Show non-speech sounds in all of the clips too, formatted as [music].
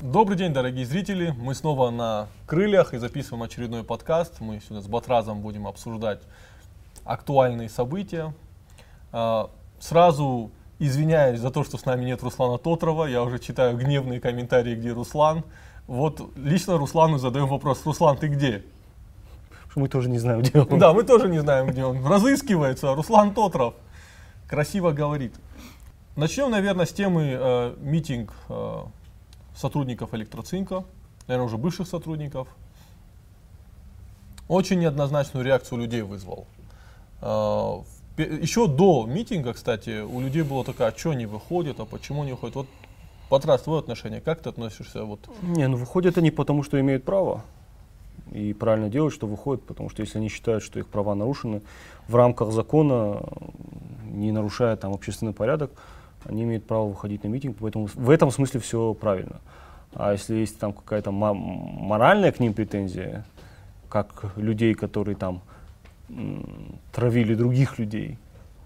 Добрый день, дорогие зрители. Мы снова на крыльях и записываем очередной подкаст. Мы сегодня с Батразом будем обсуждать актуальные события. А, сразу извиняюсь за то, что с нами нет Руслана Тотрова. Я уже читаю гневные комментарии, где Руслан. Вот лично Руслану задаем вопрос. Руслан, ты где? Мы тоже не знаем, где он. Да, мы тоже не знаем, где он. Разыскивается Руслан Тотров. Красиво говорит. Начнем, наверное, с темы э, митинг э, сотрудников электроцинка, наверное, уже бывших сотрудников. Очень неоднозначную реакцию людей вызвал. Э, еще до митинга, кстати, у людей было такая, а что они выходят, а почему они выходят. Вот Патрас, твое отношение, как ты относишься? Вот? Не, ну выходят они потому, что имеют право. И правильно делают, что выходят, потому что если они считают, что их права нарушены в рамках закона, не нарушая там общественный порядок, они имеют право выходить на митинг, поэтому в этом смысле все правильно. А если есть там какая-то моральная к ним претензия, как людей, которые там травили других людей.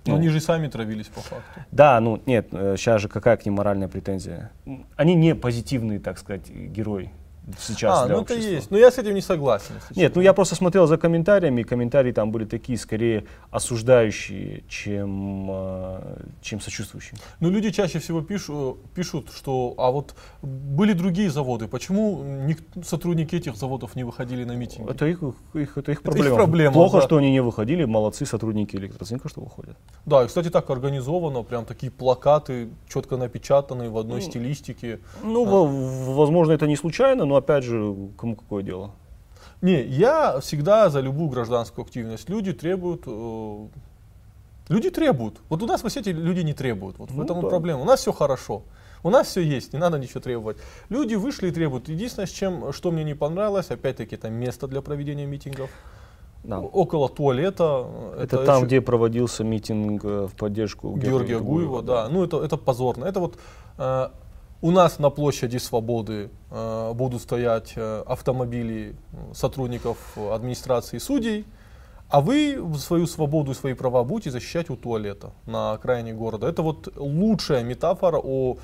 Но ну, они же сами травились по факту. Да, ну нет, сейчас э, же какая к ним моральная претензия? Они не позитивные, так сказать, герои сейчас а, для ну общества. это есть. Но я с этим не согласен. Нет, ну я просто смотрел за комментариями, комментарии там были такие, скорее осуждающие, чем, э, чем сочувствующие. Ну люди чаще всего пишут, пишут, что а вот были другие заводы, почему ник- сотрудники этих заводов не выходили на митинги? Это их, их, это их проблема. Это их проблема Плохо, да. что они не выходили, молодцы сотрудники электроцинка, что выходят. Да, и кстати так организовано, прям такие плакаты, четко напечатанные в одной ну, стилистике. Ну, а. возможно, это не случайно, но опять же, кому какое дело? Не, я всегда за любую гражданскую активность. Люди требуют э, Люди требуют. Вот у нас в Осетии люди не требуют. Вот в ну, этом да. проблема. У нас все хорошо. У нас все есть, не надо ничего требовать. Люди вышли и требуют. Единственное, с чем, что мне не понравилось, опять-таки, это место для проведения митингов. Да. Около туалета. Это, это там, еще... где проводился митинг э, в поддержку Георгия, Георгия Гуева. да. да. Ну, это, это позорно. Это вот э, у нас на площади Свободы э, будут стоять э, автомобили сотрудников администрации судей, а вы свою свободу и свои права будете защищать у туалета на окраине города. Это вот лучшая метафора о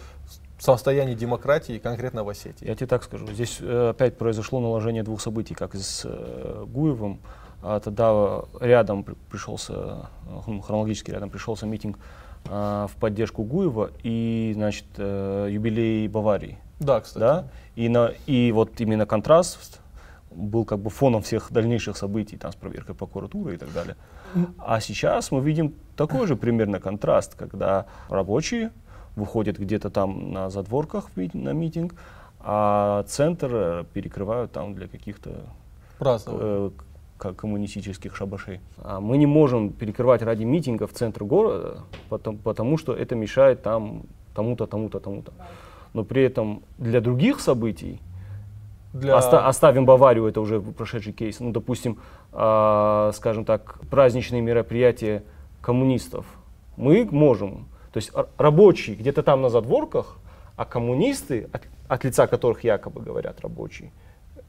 состоянии демократии конкретно в Осетии. Я тебе так скажу. Здесь э, опять произошло наложение двух событий, как и с э, Гуевым. А тогда рядом пришелся, э, хронологически рядом пришелся митинг в поддержку Гуева и, значит, э, юбилей Баварии. Да, кстати. Да? И, на, и вот именно контраст был как бы фоном всех дальнейших событий, там, с проверкой прокуратуры и так далее. А сейчас мы видим такой же примерно контраст, когда рабочие выходят где-то там на задворках на митинг, а центр перекрывают там для каких-то э, коммунистических шабашей. А мы не можем перекрывать ради митинга в центр города, потому, потому что это мешает там тому-то, тому-то, тому-то. Но при этом для других событий, для... оста- оставим Баварию, это уже прошедший кейс, ну, допустим, э, скажем так, праздничные мероприятия коммунистов, мы можем, то есть рабочие где-то там на задворках, а коммунисты, от, от лица которых якобы говорят рабочие,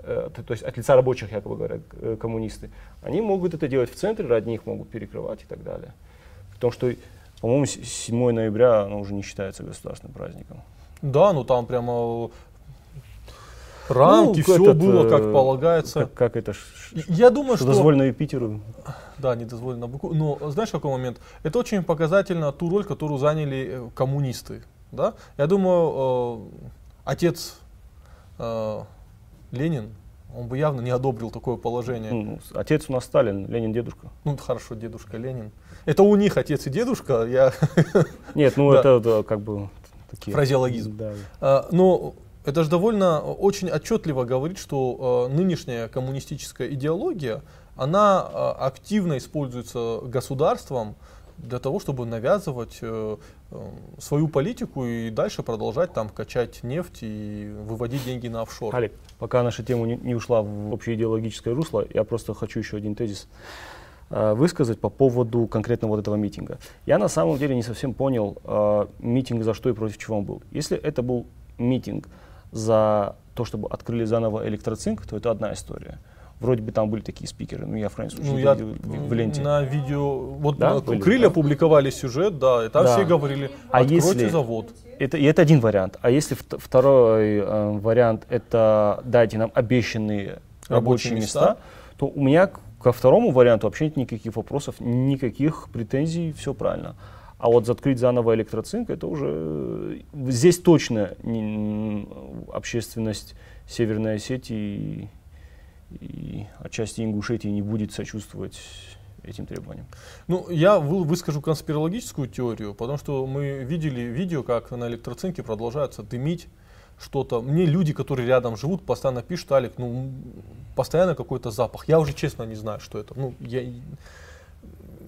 то есть от лица рабочих, якобы говоря, э, коммунисты, они могут это делать в центре, ради них могут перекрывать и так далее. Потому что, по-моему, 7 ноября оно уже не считается государственным праздником. Да, ну там прямо рамки, ну, все этот, было как полагается. Как, как это? Я думаю, что, что дозволено Юпитеру. Да, не дозволено Быку. Но знаешь, какой момент? Это очень показательно ту роль, которую заняли э, коммунисты. Да? Я думаю, э, отец э, Ленин, он бы явно не одобрил такое положение. Ну, отец у нас Сталин, Ленин дедушка. Ну хорошо, дедушка Ленин. Это у них отец и дедушка. Я... [laughs] Нет, ну да. это да, как бы такие. Фразеологизм. Да. А, но это же довольно очень отчетливо говорит, что э, нынешняя коммунистическая идеология, она э, активно используется государством для того, чтобы навязывать э, э, свою политику и дальше продолжать там качать нефть и выводить деньги на офшор. Алик, пока наша тема не, не ушла в общее идеологическое русло, я просто хочу еще один тезис э, высказать по поводу конкретно вот этого митинга. Я на самом деле не совсем понял, э, митинг за что и против чего он был. Если это был митинг за то, чтобы открыли заново электроцинк, то это одна история. Вроде бы там были такие спикеры, но я в крайнем случае Ну, я видел в, в ленте. на видео, вот Да, на были, крылья да. публиковали сюжет, да, и там Да. все говорили, А откройте если- завод. Это, и это один вариант. А если вт- второй э, вариант это дайте нам обещанные рабочие, Рабочие места, места. то у меня ко второму варианту вообще нет никаких вопросов, никаких претензий, все правильно. А вот закрыть заново электроцинк, это уже э, здесь точно не- общественность Северной Осетии и, отчасти Ингушетии не будет сочувствовать этим требованиям. Ну, я вы- выскажу конспирологическую теорию, потому что мы видели видео, как на электроцинке продолжается дымить что-то. Мне люди, которые рядом живут, постоянно пишут, Алик, ну, постоянно какой-то запах. Я уже честно не знаю, что это. Ну, я,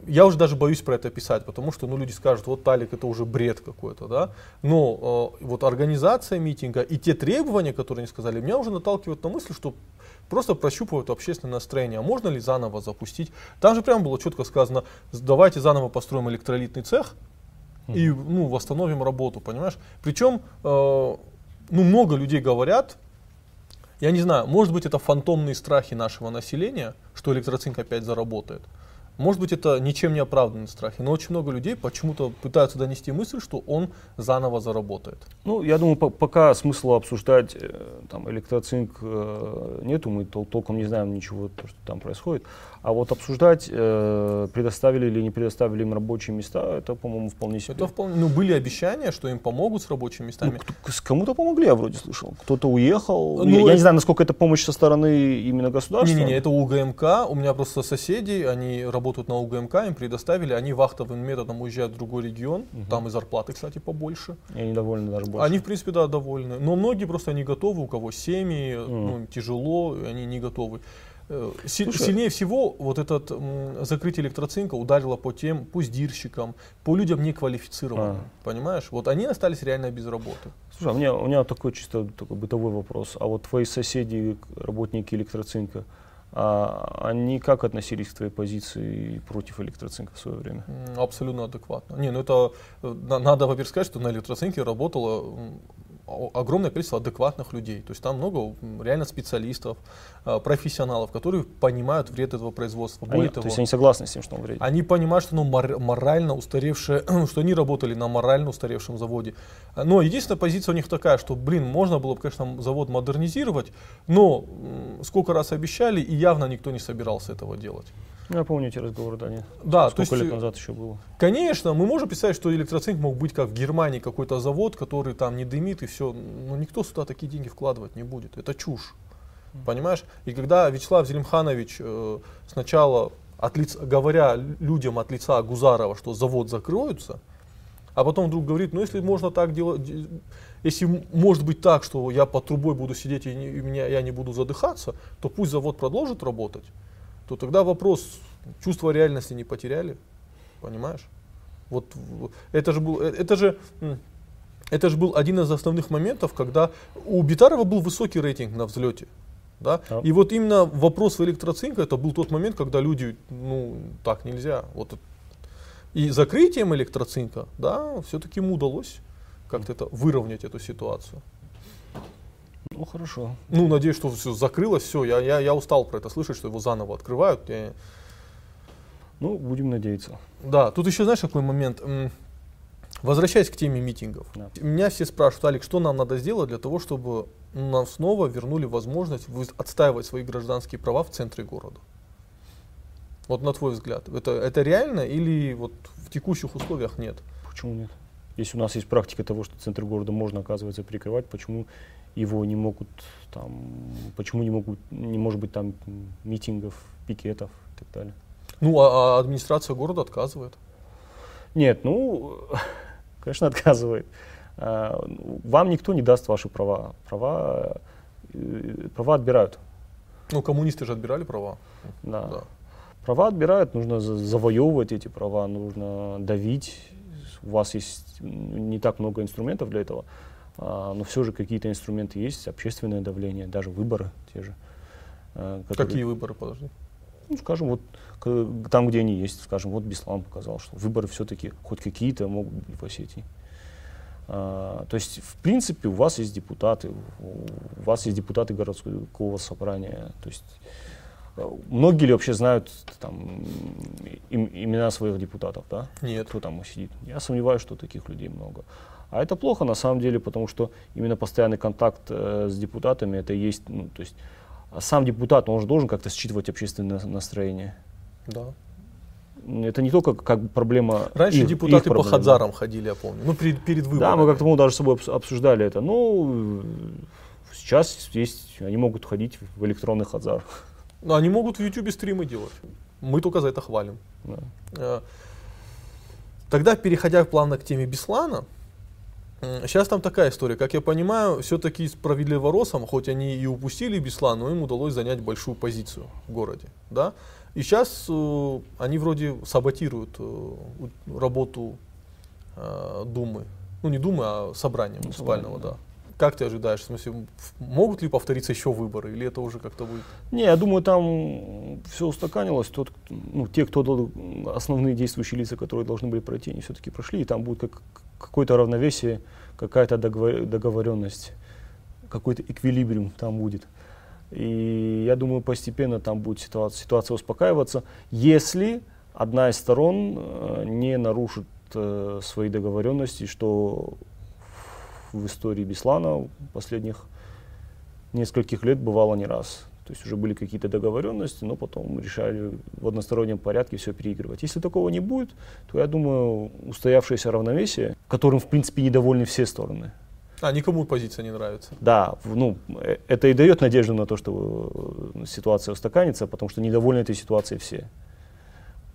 я уже даже боюсь про это писать, потому что ну, люди скажут, вот Талик, это уже бред какой-то, да. Но э, вот организация митинга и те требования, которые они сказали, меня уже наталкивают на мысль, что просто прощупывают общественное настроение. А можно ли заново запустить? Там же прямо было четко сказано, «С- давайте заново построим электролитный цех и ну, восстановим работу, понимаешь? Причем, э, ну, много людей говорят, я не знаю, может быть это фантомные страхи нашего населения, что электроцинк опять заработает. Может быть это ничем не оправданные страхи, но очень много людей почему-то пытаются донести мысль, что он заново заработает. Ну, я думаю, по- пока смысла обсуждать э, там электроцинк э, нету, мы тол- толком не знаем ничего, то, что там происходит. А вот обсуждать, э, предоставили или не предоставили им рабочие места, это, по-моему, вполне себе. Это вполне, ну, были обещания, что им помогут с рабочими Ну, местами. с кому-то помогли, я вроде слышал. Кто-то уехал. Ну, я, я это- не знаю, насколько это помощь со стороны именно государства. Не-не-не, это УГМК. У меня просто соседи, они работают на УГМК, им предоставили, они вахтовым методом уезжают в другой регион, там и зарплаты, кстати, побольше. Я недоволен даже больше. Они, в принципе, да, довольны. Но многие просто не готовы, у кого семьи, ну, тяжело, и они не готовы. Э, Слушай, Сильнее всего вот это закрытие электроцинка ударило по тем пуздирщикам, по людям неквалифицированным, А. понимаешь? Вот они остались реально без работы. Слушай, а у меня, у меня такой чисто такой бытовой вопрос. А вот твои соседи, работники электроцинка, а они как относились к твоей позиции против электроцинка в свое время? Абсолютно адекватно. Не, ну это э, на- надо, во-первых, сказать, что на электроцинке работало огромное количество адекватных людей. То есть там много реально специалистов, э, профессионалов, которые понимают вред этого производства. Более Они- того, то есть они согласны с тем, что он вредит? они понимают, что оно мор- морально устаревшее, [clears throat] что они работали на морально устаревшем заводе. А, Но единственная позиция у них такая, что, блин, можно было бы, конечно, завод модернизировать, но сколько раз обещали, и явно никто не собирался этого делать. Ну, я помню эти разговоры, да, нет. Да, Сколько то есть, лет э, назад еще было? Конечно, мы можем представить, что электроцинк мог быть как в Германии какой-то завод, который там не дымит и все. Но никто сюда такие деньги вкладывать не будет. Это чушь. Понимаешь? И когда Вячеслав Зелимханович э, сначала, от лица, говоря людям от лица Гузарова, что завод закроется, а потом вдруг говорит, ну если можно так делать, де- если может быть так, что я под трубой буду сидеть и, не- и меня, я не буду задыхаться, то пусть завод продолжит работать, то тогда вопрос, чувство реальности не потеряли, понимаешь? Вот это же был, э, это же, это же был один из основных моментов, когда у Битарова был высокий рейтинг на взлете. Да? Да. И вот именно вопрос в электроцинка, это был тот момент, когда люди, ну, так нельзя. Вот. И закрытием электроцинка, да, все-таки ему удалось как-то это выровнять эту ситуацию. Ну, хорошо. Ну, надеюсь, что все закрылось, все. Я, я, я устал про это слышать, что его заново открывают. Я- Ну, будем надеяться. Да, тут еще знаешь какой момент. Возвращаясь к теме митингов. Да. Меня все спрашивают, Алик, что нам надо сделать для того, чтобы нам снова вернули возможность отстаивать свои гражданские права в центре города? Вот на твой взгляд, это, это реально или вот в текущих условиях нет? Почему нет? Если у нас есть практика того, что центр города можно, оказывается, прикрывать, почему его не могут там, почему не могут, не может быть там митингов, пикетов и так далее? Ну, а, а администрация города отказывает. Нет, ну, конечно, отказывает. А, Вам никто не даст ваши права. Права, э, права отбирают. Ну, коммунисты же отбирали права. Да. Да. Права отбирают, нужно за- завоевывать эти права, нужно давить. У вас есть не так много инструментов для этого, но все же какие-то инструменты есть, общественное давление, даже выборы те же. а, которые- Какие выборы, подожди? ну, скажем, вот к- там, где они есть, скажем, вот Беслан показал, что выборы все-таки хоть какие-то могут быть в Осетии. А, то есть, в принципе, у вас есть депутаты, у у вас есть депутаты городского собрания. То есть, Многие ли вообще знают там, им, имена своих депутатов, да? Нет. Кто там сидит? Я сомневаюсь, что таких людей много. А это плохо на самом деле, потому что именно постоянный контакт э, с депутатами, это есть, ну, то есть сам депутат, он же должен как-то считывать общественное настроение. Да. Это не только как бы проблема. Раньше их, депутаты их по Хадзарам ходили, я помню. Ну, перед, перед выборами. Да, мы как-то мы даже с собой обсуждали это. Ну, сейчас есть, они могут ходить в электронный Хадзар. Ну, они могут в YouTube стримы делать. Мы только за это хвалим. Да. Э, тогда, переходя плавно к теме Беслана, Сейчас там такая история, как я понимаю, все-таки справедливо Росом, хоть они и упустили Беслан, но им удалось занять большую позицию в городе, да. И сейчас э, они вроде саботируют э, работу э, Думы, ну не Думы, а собрания ну, муниципального, да. да. Как ты ожидаешь, в смысле, могут ли повториться еще выборы, или это уже как-то будет? Не, я думаю, там все устаканилось. Тот, ну, те, кто основные действующие лица, которые должны были пройти, они все-таки прошли, и там будет как, какое-то равновесие, какая-то договор, договоренность, какой-то эквилибриум там будет. И я думаю, постепенно там будет ситуация, ситуация успокаиваться, если одна из сторон э, не нарушит э, свои договоренности, что в истории Беслана последних нескольких лет бывало не раз. То есть уже были какие-то договоренности, но потом решали в одностороннем порядке все переигрывать. Если такого не будет, то я думаю, устоявшееся равновесие, которым в принципе недовольны все стороны. А, никому позиция не нравится. Да, ну, э, это и дает надежду на то, что э, ситуация устаканится, потому что недовольны этой ситуацией все.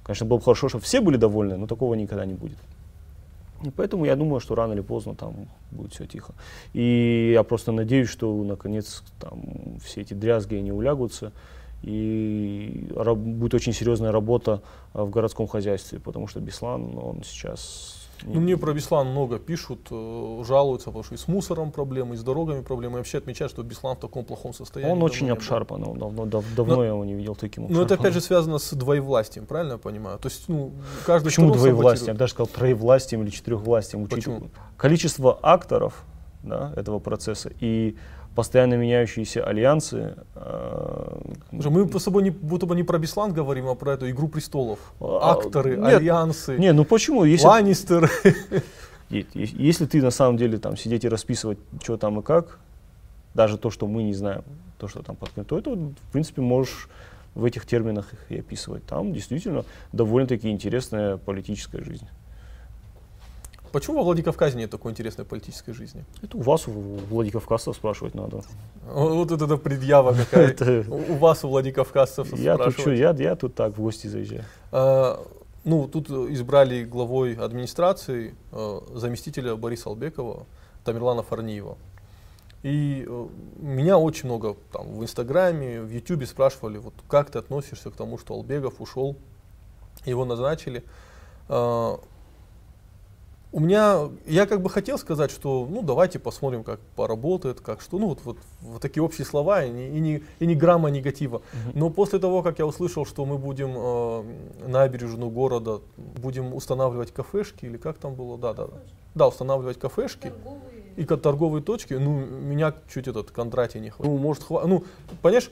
Конечно, было бы хорошо, чтобы все были довольны, но такого никогда не будет. И поэтому я думаю, что рано или поздно там будет все тихо. И я просто надеюсь, что наконец там все эти дрязги не улягутся. И будет очень серьезная работа а, в городском хозяйстве, потому что Беслан, он сейчас ну, мне про Беслан много пишут, э, жалуются, потому что и с мусором проблемы, и с дорогами проблемы. И вообще отмечают, что Беслан в таком плохом состоянии. Он очень обшарпан, он давно, дав, давно но, я его не видел таким обшарпанным. Но это опять же связано с двоевластием, правильно я понимаю? То есть, ну, каждый Почему двоевластием? Я бы даже сказал троевластием или четырехвластием. Почему? Количество акторов да, этого процесса и постоянно меняющиеся альянсы. Э, мы с собой не, будто бы не про Беслан говорим, а про эту Игру престолов. А, Акторы, нет, альянсы. Не, ну почему? Если, Ланнистеры. [laughs] Если ты на самом деле там сидеть и расписывать, что там и как, даже то, что мы не знаем, то, что там подкнет, то это, в принципе, можешь в этих терминах их и описывать. Там действительно довольно-таки интересная политическая жизнь. Почему во Владикавказе нет такой интересной политической жизни? Это у вас, у Владикавказцев спрашивать надо. Вот это предъява какая. [laughs] У вас, у Владикавказцев я тут, что, я, тут так в гости заезжаю. А, ну, тут избрали главой администрации а, заместителя Бориса Албекова Тамерлана Фарниева. И э, меня очень много там в Инстаграме, в Ютубе спрашивали, вот как ты относишься к тому, что Албегов ушел, его назначили. У меня, я как бы хотел сказать, что ну давайте посмотрим, как поработает, как что, ну вот, вот, вот такие общие слова и не, и не, и не грамма негатива. Uh-huh. Но после того, как я услышал, что мы будем э, набережную города, будем устанавливать кафешки, или как там было, да, да, да, да устанавливать кафешки. Торговые. И торговые точки, ну, меня чуть этот Кондратий не хватит. Ну, может, хва... ну, понимаешь,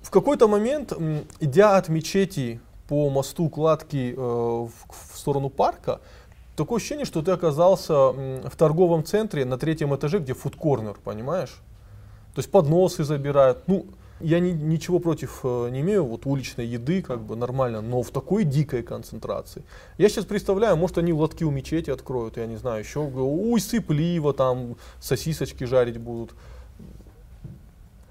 в какой-то момент, идя от мечети по мосту кладки э, в, в сторону парка, такое ощущение, что ты оказался в торговом центре на третьем этаже, где фудкорнер, понимаешь? То есть подносы забирают. Ну, я ни, ничего против э, не имею, вот уличной еды как бы нормально, но в такой дикой концентрации. Я сейчас представляю, может они лотки у мечети откроют, я не знаю, еще сыпливо там, сосисочки жарить будут.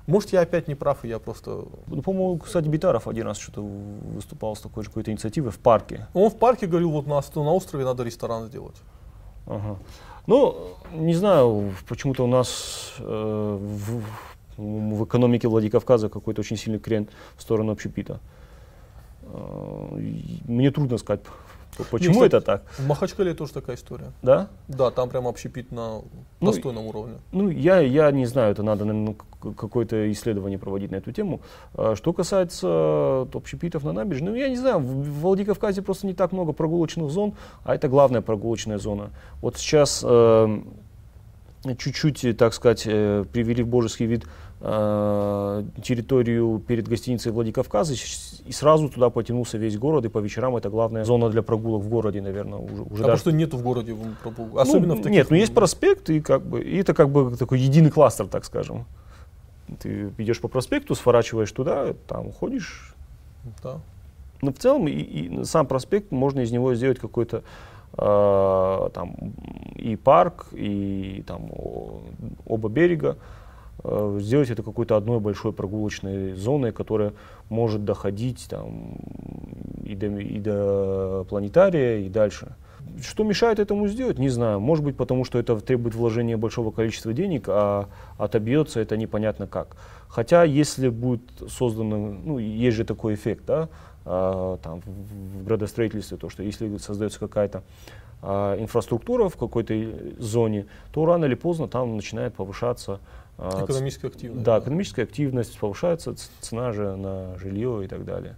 Может, я опять не прав, и я просто... Ну, по-моему, кстати, Битаров один раз что-то выступал с такой же какой-то инициативой в парке. Он в парке говорил, вот на, на острове надо ресторан сделать. Ага. Ну, не знаю, почему-то у нас э, в, в экономике Владикавказа какой-то очень сильный крен в сторону общепита. Э, мне трудно сказать, Почему Нет, это так? В Махачкале тоже такая история. Да? Да, там прям общепит на ну, достойном уровне. Ну, я, я не знаю, это надо, наверное, какое-то исследование проводить на эту тему. А, что касается общепитов на набережной, ну, я не знаю, в Владикавказе просто не так много прогулочных зон, а это главная прогулочная зона. Вот сейчас э, чуть-чуть, так сказать, э, привели в божеский вид э, территорию перед гостиницей Владикавказ, и сразу туда потянулся весь город, и по вечерам это главная зона для прогулок в городе, наверное. Уже, уже а даже... что нету в городе прогулок? Особенно ну, в таких... Нет, ну есть проспект, и, как бы, и это как бы такой единый кластер, так скажем. Ты идешь по проспекту, сворачиваешь туда, там уходишь. Да. Но в целом и, и сам проспект, можно из него сделать какой-то э, там и парк, и там оба берега. Э, сделать это какой-то одной большой прогулочной зоной, которая может доходить там, и, до, и до планетария, и дальше. Что мешает этому сделать, не знаю. Может быть, потому что это требует вложения большого количества денег, а отобьется это непонятно как. Хотя, если будет создано, ну, есть же такой эффект, да, а, там, в градостроительстве, то, что если создается какая-то инфраструктура в какой-то зоне, то рано или поздно там начинает повышаться а, экономическая активность. Да, экономическая активность, повышается цена же на жилье и так далее.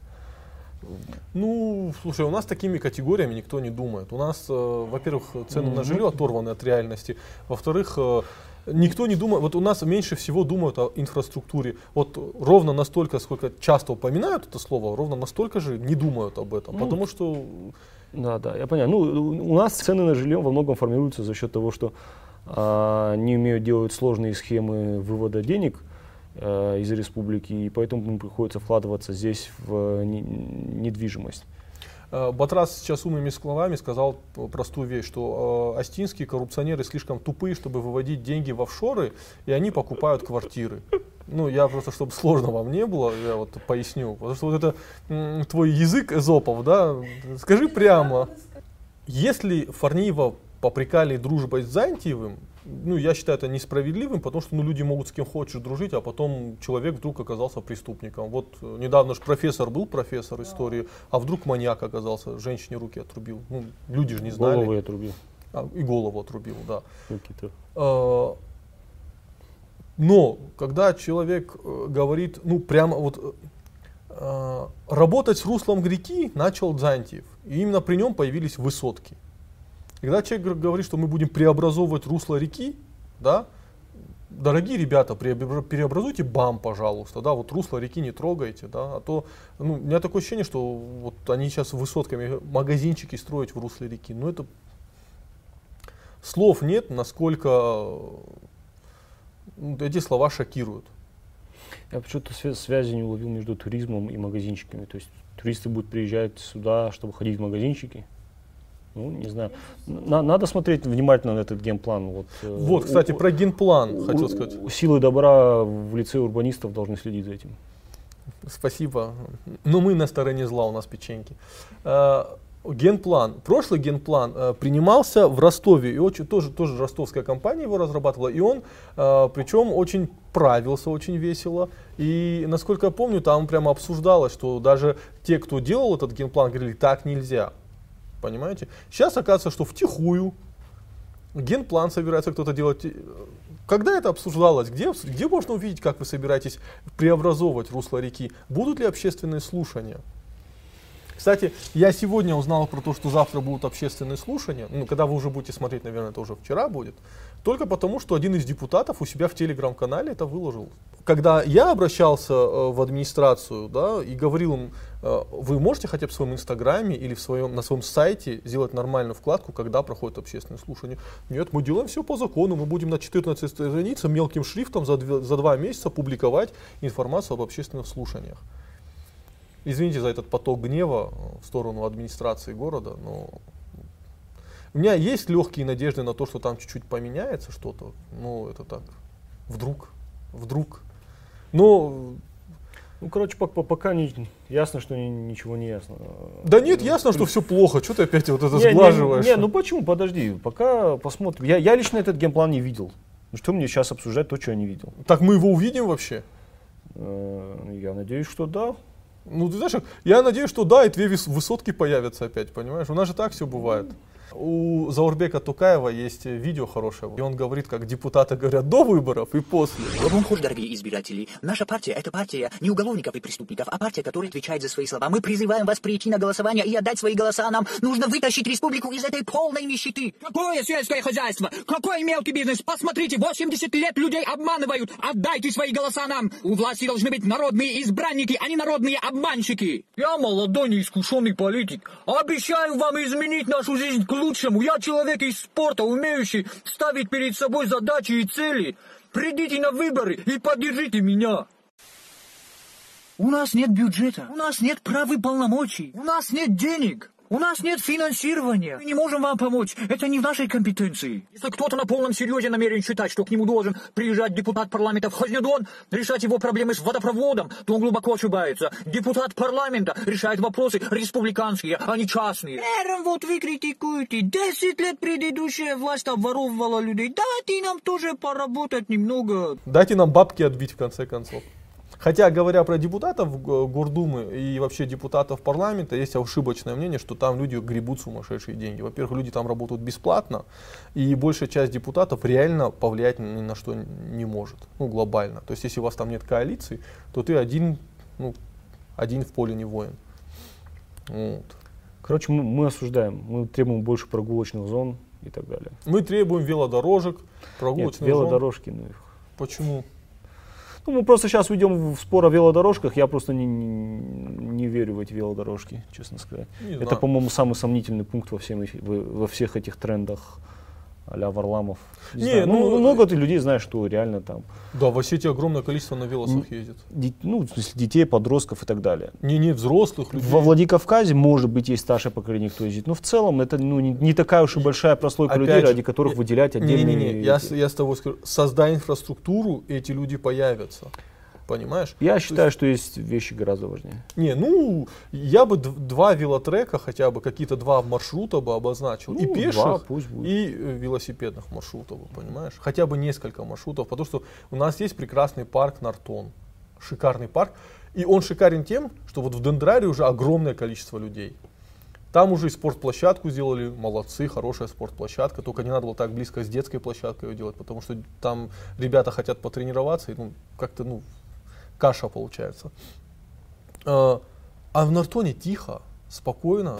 Ну, слушай, у нас такими категориями никто не думает. У нас, э, во-первых, цены mm-hmm. на жилье оторваны от реальности. Во-вторых, э, никто не думает, вот у нас меньше всего думают о инфраструктуре. Вот ровно настолько, сколько часто упоминают это слово, ровно настолько же не думают об этом. Ну, потому что... Да, да, я понимаю. Ну, у нас цены на жилье во многом формируются за счет того, что а, не умеют делать сложные схемы вывода денег а, из республики, и поэтому им приходится вкладываться здесь в не, недвижимость. Э, Батрас сейчас умными словами сказал простую вещь, что э, астинские коррупционеры слишком тупые, чтобы выводить деньги в офшоры, и они покупают квартиры. Ну, я просто, чтобы сложно вам не было, я вот поясню. Потому что вот это твой язык эзопов, да, скажи прямо. Если Фарниева попрекали дружбой с Зантиевым, ну, я считаю это несправедливым, потому что ну, люди могут с кем хочешь дружить, а потом человек вдруг оказался преступником. Вот э, недавно же профессор был, профессор истории, а вдруг маньяк оказался, женщине руки отрубил. Ну, люди же не знали. Голову отрубил. А, и голову отрубил, да. А, но, когда человек э, говорит, ну, прямо вот, э, работать с руслом реки начал Дзантиев. И именно при нем появились высотки. Когда человек говорит, что мы будем преобразовывать русло реки, да, дорогие ребята, преобразуйте БАМ, пожалуйста, да, вот русло реки не трогайте, да, а то, ну, у меня такое ощущение, что вот они сейчас высотками магазинчики строить в русле реки, ну, это слов нет, насколько эти слова шокируют. Я почему-то связи не уловил между туризмом и магазинчиками, то есть туристы будут приезжать сюда, чтобы ходить в магазинчики, ну, не знаю. На, надо смотреть внимательно на этот генплан. Вот, э, вот кстати, у, про генплан у, хотел сказать. Силы добра в лице урбанистов должны следить за этим. Спасибо. Но мы на стороне зла, у нас печеньки. Э, генплан. Прошлый генплан э, принимался в Ростове. И очень, тоже, тоже ростовская компания его разрабатывала. И он, э, причем, очень правился, очень весело. И, насколько я помню, там прямо обсуждалось, что даже те, кто делал этот генплан, говорили, так нельзя. Понимаете? Сейчас оказывается, что втихую генплан собирается кто-то делать. Когда это обсуждалось? Где, где можно увидеть, как вы собираетесь преобразовывать русло реки? Будут ли общественные слушания? Кстати, я сегодня узнал про то, что завтра будут общественные слушания. Ну, когда вы уже будете смотреть, наверное, это уже вчера будет. Только потому, что один из депутатов у себя в телеграм-канале это выложил. Когда я обращался э, в администрацию да, и говорил им, э, вы можете хотя бы в своем инстаграме или в своем, на своем сайте сделать нормальную вкладку, когда проходит общественное слушание? Нет, мы делаем все по закону, мы будем на 14 странице мелким шрифтом за, две, за два месяца публиковать информацию об общественных слушаниях. Извините за этот поток гнева в сторону администрации города, но у меня есть легкие надежды на то, что там чуть-чуть поменяется что-то. Ну, это так. Вдруг. Вдруг. Но ну, короче, пока, пока не, ясно, что ничего не ясно. Да нет, ясно, что все плохо. Что ты опять вот это не, сглаживаешь? Не, не, ну почему? Подожди, пока посмотрим. Я, я лично этот геймплан не видел. Ну что мне сейчас обсуждать то, что я не видел? Так мы его увидим вообще? Э, я надеюсь, что да. Ну, ты знаешь, я надеюсь, что да, и две высотки появятся опять, понимаешь? У нас же так все бывает. У Заурбека Тукаева есть видео хорошее, и он говорит, как депутаты говорят до выборов и после. Добрый дорогие избиратели. Наша партия – это партия не уголовников и преступников, а партия, которая отвечает за свои слова. Мы призываем вас прийти на голосование и отдать свои голоса. Нам нужно вытащить республику из этой полной нищеты. Какое сельское хозяйство? Какой мелкий бизнес? Посмотрите, 80 лет людей обманывают. Отдайте свои голоса нам. У власти должны быть народные избранники, а не народные обманщики. Я молодой, неискушенный политик. Обещаю вам изменить нашу жизнь к лучшему. Я человек из спорта, умеющий ставить перед собой задачи и цели. Придите на выборы и поддержите меня. У нас нет бюджета, у нас нет прав и полномочий, у нас нет денег. У нас нет финансирования. Мы не можем вам помочь. Это не в нашей компетенции. Если кто-то на полном серьезе намерен считать, что к нему должен приезжать депутат парламента в Хознедон, решать его проблемы с водопроводом, то он глубоко ошибается. Депутат парламента решает вопросы республиканские, а не частные. Эрм, вот вы критикуете. Десять лет предыдущая власть обворовывала людей. Дайте нам тоже поработать немного. Дайте нам бабки отбить в конце концов. Хотя, говоря про депутатов Гордумы и вообще депутатов парламента, есть ошибочное мнение, что там люди гребут сумасшедшие деньги. Во-первых, люди там работают бесплатно, и большая часть депутатов реально повлиять ни на что не может, ну, глобально. То есть, если у вас там нет коалиции, то ты один, ну, один в поле не воин. Вот. Короче, мы, мы осуждаем, мы требуем больше прогулочных зон и так далее. Мы требуем велодорожек, прогулочных Нет, велодорожки, зон. ну их. Почему? Ну, мы просто сейчас уйдем в спор о велодорожках. Я просто не, не, верю в эти велодорожки, честно сказать. Не Это, по-моему, самый сомнительный пункт во, всем, во всех этих трендах а-ля Варламов. Не, не ну, ну, много ты людей знаешь, что реально там. Да, в Осетии огромное количество на велосах ездит. Ди, ну, в смысле, детей, подростков и так далее. Не, не взрослых людей. Во Владикавказе, может быть, есть старшее поколение, кто ездит. Но в целом это ну, не, не такая уж и большая прослойка Опять людей, же, ради которых выделять отдельные... Не, не, не, я, я с тобой скажу, создай инфраструктуру, эти люди появятся понимаешь? Я считаю, есть... что есть вещи гораздо важнее. Не, ну, я бы два велотрека, хотя бы какие-то два маршрута бы обозначил. Ну, и пеших, два, пусть будет. и э, велосипедных маршрутов, понимаешь? Хотя бы несколько маршрутов, потому что у нас есть прекрасный парк Нартон. Шикарный парк. И он шикарен тем, что вот в Дендраре уже огромное количество людей. Там уже и спортплощадку сделали, молодцы, хорошая спортплощадка, только не надо было так близко с детской площадкой ее делать, потому что там ребята хотят потренироваться, и ну, как-то ну, каша получается. А, а в Нартоне тихо, спокойно.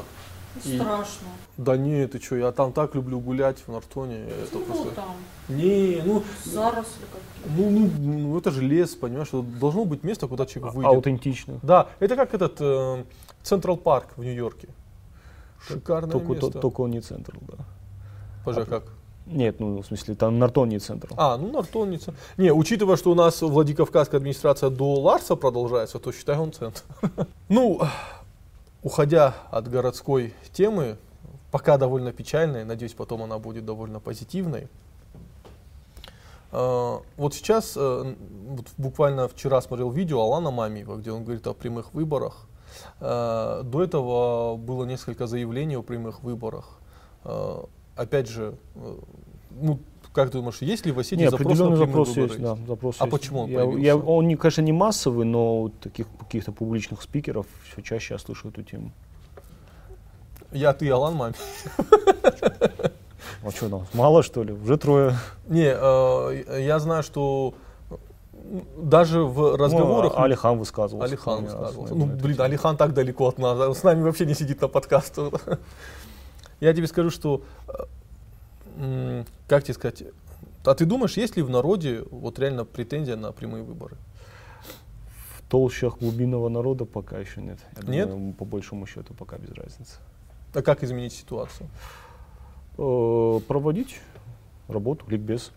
И... Страшно. Да не, ты что, я там так люблю гулять в Нартоне. Это ну, просто... там. Не, ну... Заросли какие ну, ну, ну, это же лес, понимаешь, должно быть место, куда человек а, выйдет. Аутентично. Да, это как этот Централ э, Парк в Нью-Йорке. Шикарное только, место. То, только он не Централ, да. Пожалуй, а, как? Нет, ну в смысле, там Нартон не центр. А, ну Нартон не центр. Не, учитывая, что у нас Владикавказская администрация до Ларса продолжается, то считай он центр. [laughs] Ну, уходя от городской темы, пока довольно печальной, надеюсь, потом она будет довольно позитивной. А, вот сейчас, э, вот буквально вчера смотрел видео Алана Мамиева, где он говорит о прямых выборах. А, до этого было несколько заявлений о прямых выборах. Опять же, э, ну, как ты думаешь, есть ли в Осетии Нет, запрос на запрос выборы? есть, да, запрос а есть. почему он я, я, Он, не, конечно, не массовый, но таких каких-то публичных спикеров все чаще я слышу эту тему. Я, ты, Алан Мами. А что нам, мало что ли? Уже трое. Не, э, я знаю, что даже в разговорах... Ну, Алихан высказывался. Алихан высказывался. Ну, блин, Алихан так далеко от нас. С нами вообще не сидит на подкастах. Я тебе скажу, что, э, как тебе сказать, а ты думаешь, есть ли в народе вот реально претензия на прямые выборы? В толщах глубинного народа пока еще нет. Я нет? Думаю, по большому счету пока без разницы. А как изменить ситуацию? Э, проводить работу, ликбез.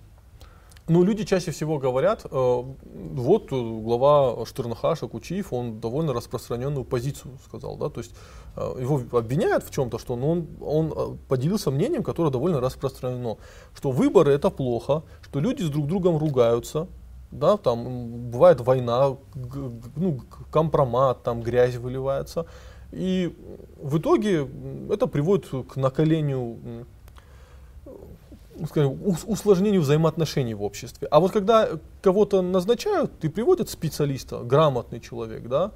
Ну, люди чаще всего говорят, э, вот э, глава Штырнахаша Кучиев, он довольно распространенную позицию сказал, да, то есть э, его обвиняют в чем-то, что ну, он, он э, поделился мнением, которое довольно распространено, что выборы это плохо, что люди с друг другом ругаются, да, там бывает война, ну, компромат, там грязь выливается, и в итоге это приводит к накалению скажем, усложнению взаимоотношений в обществе. А вот когда кого-то назначают и приводят специалиста, грамотный человек, да,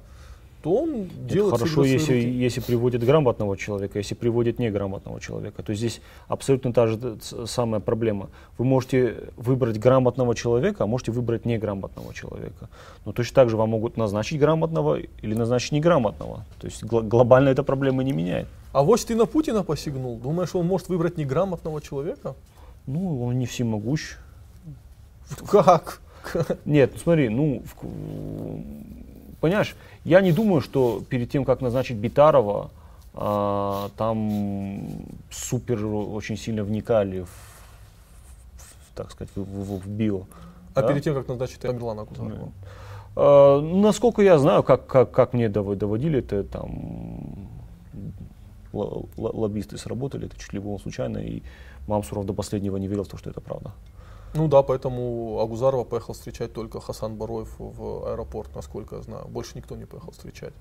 то он Это делает хорошо, если, руки. если приводит грамотного человека, если приводит неграмотного человека. То есть здесь абсолютно та же самая проблема. Вы можете выбрать грамотного человека, а можете выбрать неграмотного человека. Но точно так же вам могут назначить грамотного или назначить неграмотного. То есть гла- глобально эта проблема не меняет. А вот ты на Путина посягнул. Думаешь, он может выбрать неграмотного человека? Ну, он не всемогущ. Как? Нет, ну смотри, ну, понимаешь, я не думаю, что перед тем, как назначить Битарова, а, там супер очень сильно вникали в, в, так сказать, в, в- в био. А да? перед тем, как назначить Тамерлана Кузарова? А, насколько я знаю, как, как, как мне дово- доводили, это там лоббисты сработали, это чуть ли было случайно, и Мамсуров до последнего не верил в то, что это правда. Ну да, поэтому Агузарова поехал встречать только Хасан Бароев в аэропорт, насколько я знаю. Больше никто не поехал встречать.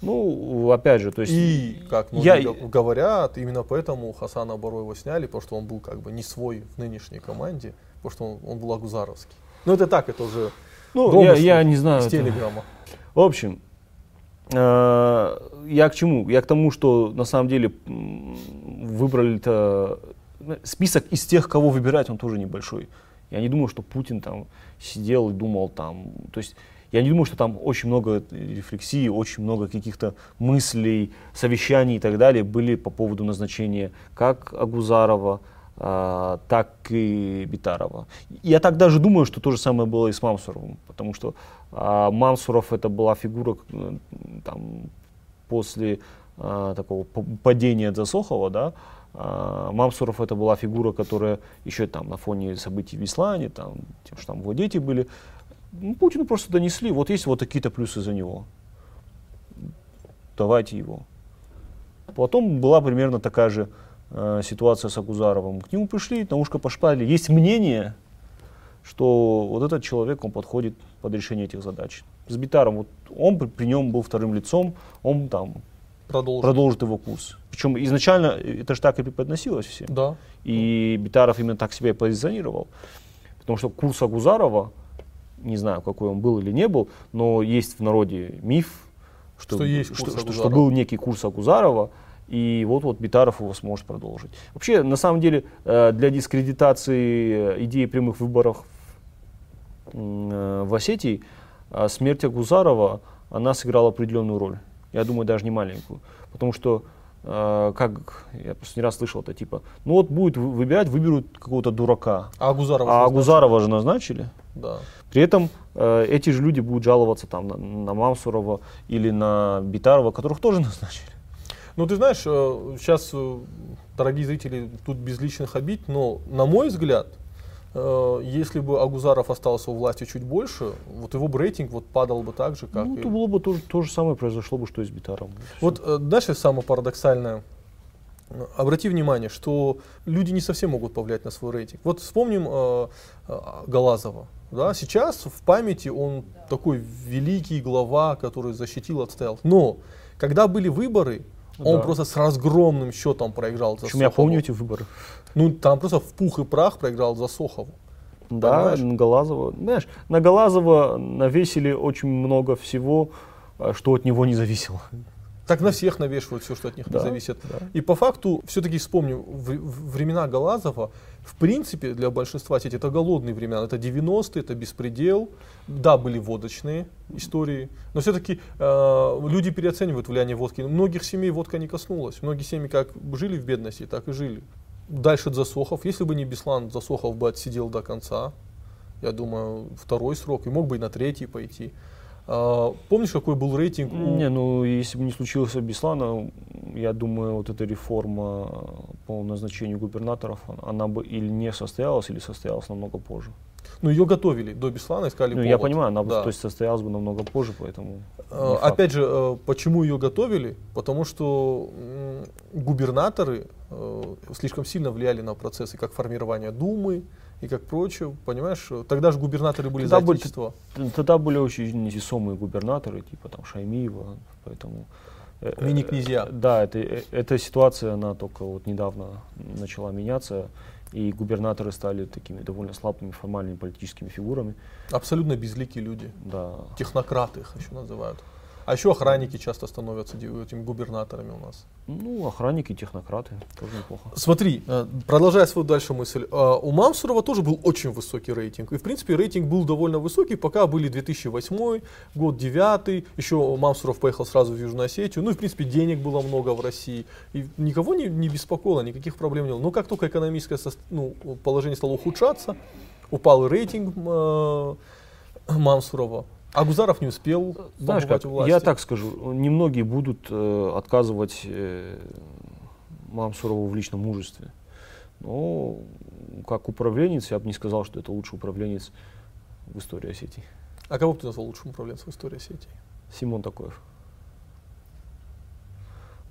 Ну, опять же, то есть... И, как я- многие г- говорят, именно поэтому Хасана Бароева сняли, потому что он был как бы не свой в нынешней команде, потому что он, он был агузаровский. Ну это так, это уже Ну, я, я не знаю. с это- телеграмма. В общем, э, я к чему? Я к тому, что на самом деле выбрали-то список из тех, кого выбирать, он тоже небольшой. Я не думаю, что Путин там сидел и думал там, то есть я не думаю, что там очень много рефлексии, очень много каких-то мыслей, совещаний и так далее были по поводу назначения как Агузарова, а, так и Битарова. Я так даже думаю, что то же самое было и с Мамсуровым, потому что а, Мамсуров это была фигура э, там, после а, такого падения Засохова, да, а, Мамсуров это была фигура, которая еще там на фоне событий в Ислане, там, тем, что там его дети были, ну, Путину просто донесли, вот есть вот такие-то плюсы за него. Давайте его. Потом была примерно такая же э, ситуация с Агузаровым. К нему пришли, на ушко пошпали. Есть мнение, что вот этот человек, он подходит под решение этих задач. С Битаром, вот он при нем был вторым лицом, он там Продолжим. продолжит его курс. Причем изначально это же так и преподносилось всем. Да. И Битаров именно так себя и позиционировал. Потому что курс Агузарова, не знаю, какой он был или не был, но есть в народе миф, что, Что есть что, что- что был некий курс Агузарова, и вот, вот Битаров его сможет продолжить. Вообще, на самом деле, э, для дискредитации э, идеи прямых выборов э, в Осетии смерть Агузарова, она сыграла определенную роль. Я думаю, даже не маленькую. Потому что, э, как я просто не раз слышал это, типа, ну вот будет вы- выбирать, выберут какого-то дурака. А Агузарова? А Агузарова же назначили. Да. При этом э, эти же люди будут жаловаться там на, на Мамсурова или на Битарова, которых тоже [laughs] назначили. Ну, ты знаешь, э, сейчас, э, дорогие зрители, тут без личных обид, но, на мой взгляд, если бы Агузаров остался у власти чуть больше, вот его бы рейтинг вот падал бы так же, как Ну, и... то было бы то, то же самое произошло бы, что и с Битаровым. Вот э, дальше самое парадоксальное. Э, Обрати внимание, что люди не совсем могут повлиять на свой рейтинг. Вот вспомним э, э, Галазова. Да? Сейчас в памяти он такой великий глава, который защитил, отстоял. Но когда были выборы, он Да. просто с разгромным счетом проиграл за Причем я помню эти выборы. Ну, там просто в пух и прах проиграл за Сохову. Да, Понимаешь? на Галазова. Знаешь, на Галазова навесили очень много всего, а, что от него не зависело. Так на всех навешивают все, что от них Да, не зависит. да. И по факту, все-таки вспомню, в- в- времена Галазова, в принципе, для большинства сеть это голодные времена. Это 90-е, это беспредел. Да, были водочные истории, но все-таки люди переоценивают влияние водки. Многих семей водка не коснулась. Многие семьи как жили в бедности, так и жили. Дальше Засохов. Если бы не Беслан, Засохов бы отсидел до конца. Я думаю, второй срок. И мог бы и на третий пойти. А, помнишь, какой был рейтинг? у- Не, ну если бы не случилось Беслана, я думаю, вот эта реформа по назначению губернаторов, она- бы или не состоялась, или состоялась намного позже. Ну, ее готовили до Беслана, искали Ну, повод. я понимаю, она Да. то есть, состоялась бы намного позже, поэтому. Факт. Опять же, э, почему ее готовили? Потому что губернаторы э, слишком сильно влияли на процессы как формирования Думы и как прочее. Понимаешь, тогда же губернаторы были Тогда за были- отечество. Т- Тогда были очень невесомые губернаторы, типа там Шаймиева, поэтому... э, э, Мини-князья. Да, это, э, эта ситуация, она только вот недавно начала меняться, и губернаторы стали такими довольно слабыми формальными политическими фигурами. Абсолютно безликие люди. Да. Технократы их еще называют. А еще охранники часто становятся этими губернаторами у нас. Ну, охранники, технократы, тоже неплохо. Смотри, э, продолжая свою дальше мысль, э, у Мамсурова тоже был очень высокий рейтинг. И, в принципе, рейтинг был довольно высокий, пока были 2008 год, 2009, еще Мамсуров поехал сразу в Южную Осетию. Ну, и, в принципе, денег было много в России. И никого не, не беспокоило, никаких проблем не было. Но как только экономическое ну, положение стало ухудшаться, упал рейтинг э, Мамсурова. А Гузаров не успел Знаешь как, власти. я так скажу, немногие будут э, отказывать э, Мамсурову в личном мужестве. Но как управленец, я бы не сказал, что это лучший управленец в истории Осетии. А кого бы ты назвал лучшим управленцем в истории Осетии? Симон Такоев.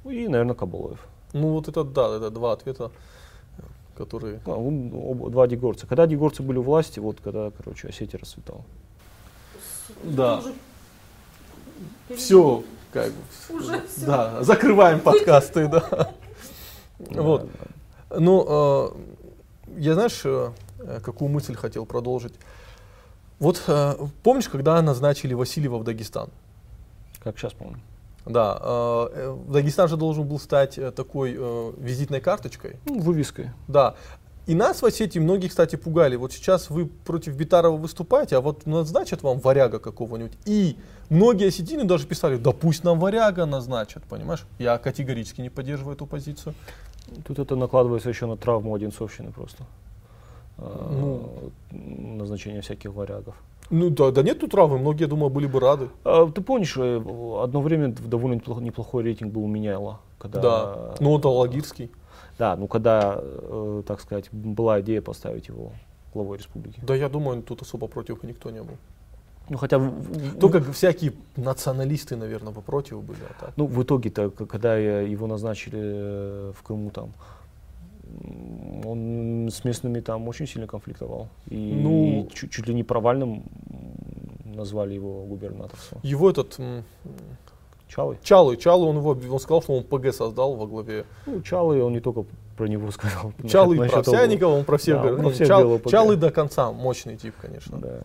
Ну и, наверное, Кабалоев. Ну, вот это да, это два ответа, которые... А, он- оба- два дегорца. Когда дегорцы были у власти, вот когда, короче, Осетия расцветала. Да. Все, как бы, Уже всё. да, закрываем подкасты, да. [laughs] [laughs] Вот. Ну, э, я знаешь, э, какую мысль хотел продолжить? Вот э, помнишь, когда назначили Васильева в Дагестан? Как сейчас помню. Да, э, Дагестан же должен был стать такой э, визитной карточкой. Ну, вывеской. Да. И нас в Осетии многие, кстати, пугали. Вот сейчас вы против Битарова выступаете, а вот назначат вам варяга какого-нибудь. И многие осетины даже писали, да пусть нам варяга назначат, понимаешь? Я категорически не поддерживаю эту позицию. Тут это накладывается еще на травму Одинцовщины просто. А, Ну. назначение всяких варягов. Ну да, да нет тут травмы, многие, я думаю, были бы рады. А, ты помнишь, э, одно время довольно неплохо- неплохой рейтинг был у Меняйла. Когда, Да, ну это Лагирский. Да, ну когда, э, так сказать, была идея поставить его главой республики. Да я думаю, тут особо против никто не был. Ну хотя, Только всякие националисты, наверное, бы против были. А так. ну в итоге-то, когда его назначили э, в Крыму там, он с местными там очень сильно конфликтовал. И, Ну. и чуть, чуть ли не провальным назвали его губернаторство. Его этот Чалы. Чалы, Чалы, он его, он сказал, что он ПГ создал во главе. Ну, Чалы, он не только про него сказал. [laughs] Чалы и про Овсянникова, он про всех Да, говорит. он про всех Чал-. Чалы до конца, мощный тип, конечно. Да.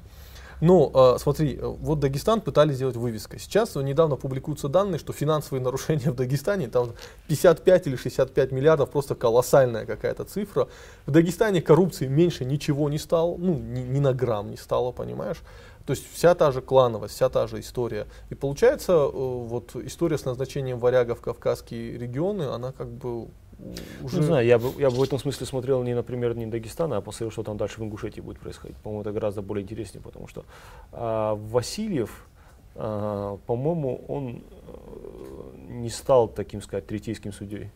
Ну, э, смотри, э, вот Дагестан пытались сделать вывеской. Сейчас недавно публикуются данные, что финансовые [laughs] нарушения в Дагестане, там 55 или 65 миллиардов, просто колоссальная какая-то цифра. В Дагестане коррупции меньше ничего не стало, ну, ни, ни на грамм не стало, понимаешь? То есть вся та же клановость, вся та же история. И получается, э, вот история с назначением варягов в Кавказские регионы, она как бы уже... Не знаю, я бы, я бы в этом смысле смотрел не, например, не Дагестана, а посмотрел, что там дальше в Ингушетии будет происходить. По-моему, это гораздо более интереснее, потому что а, Васильев, а, по-моему, он э, не стал таким, сказать, третейским судьей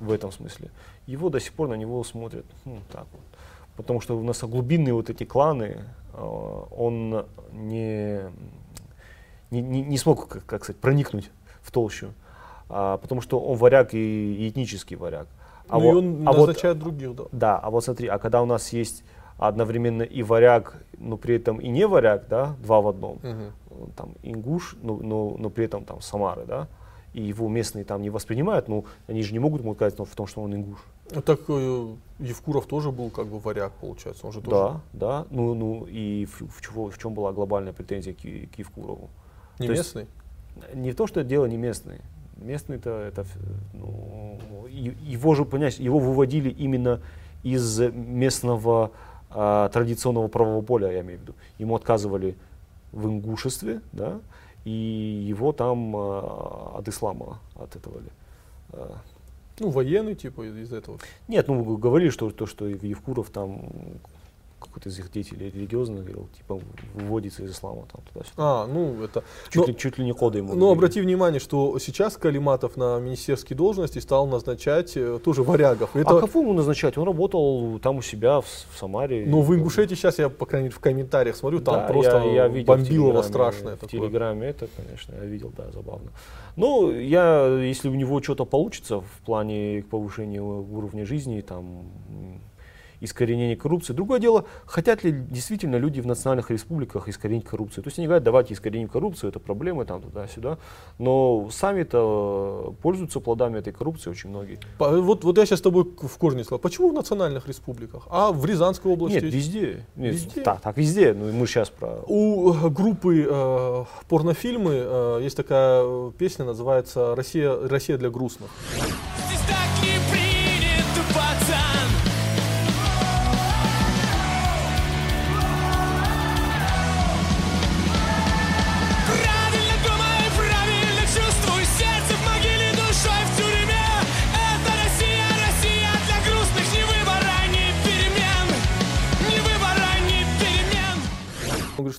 в этом смысле. Его до сих пор на него смотрят ну, так вот. Потому что у нас глубинные вот эти кланы, а, он не, не, не, смог, как, как сказать, проникнуть в толщу. А, потому что он варяг и, и этнический варяг. А ну, и вот- он а вот- назначает других, да. да, а вот смотри, а когда у нас есть одновременно и варяг, но при этом и не варяг, да, два в одном, Мгм. там ингуш, но, но, но при этом там Самары, да, и его местные там не воспринимают, ну, они же не могут ему сказать ну, в том, что он ингуш. Так э, Евкуров тоже был как бы варяг, получается, он же тоже Да, да, ну, ну, и в, в чего- в чем была глобальная претензия к, к Евкурову? не то есть- местный. Не то, что дело не местные. Местные-то это, ну, его же, понимаешь, его выводили именно из местного а, традиционного правового поля, я имею в виду. Ему отказывали в ингушестве, да, и его там а, от ислама от этого а, Ну, военный, типа, из этого. Нет, ну говорили, что то, что Евкуров там какой-то из их деятелей религиозных говорил, типа выводится из ислама там туда-сюда. А, ну, это... Чуть, Но- ли, чуть ли не коды ему. Но ввели. обрати внимание, что сейчас Калиматов на министерские должности стал назначать э, тоже варягов. Это, А кого ему назначать? Он работал там у себя в, в Самаре. ну, в Ингушетии сейчас я, по крайней мере, в комментариях смотрю, там Да, просто я, я видел бомбилово страшное В такое. Телеграме это, конечно, я видел, да, забавно. Ну, я, если у него что-то получится в плане повышения уровня жизни, там, искоренения коррупции. Другое дело, хотят ли действительно люди в национальных республиках искоренить коррупцию. То есть они говорят, давайте искореним коррупцию, это проблемы там туда-сюда. Но сами-то пользуются плодами этой коррупции очень многие. По- Вот, вот я сейчас с тобой в корне сказал. Почему в национальных республиках? А в Рязанской области? Нет, везде. Нет, Везде? Так, так, везде. Ну, и мы сейчас про... У э, группы э, порнофильмы э, есть такая э, песня, называется «Россия, Россия для грустных». Здесь так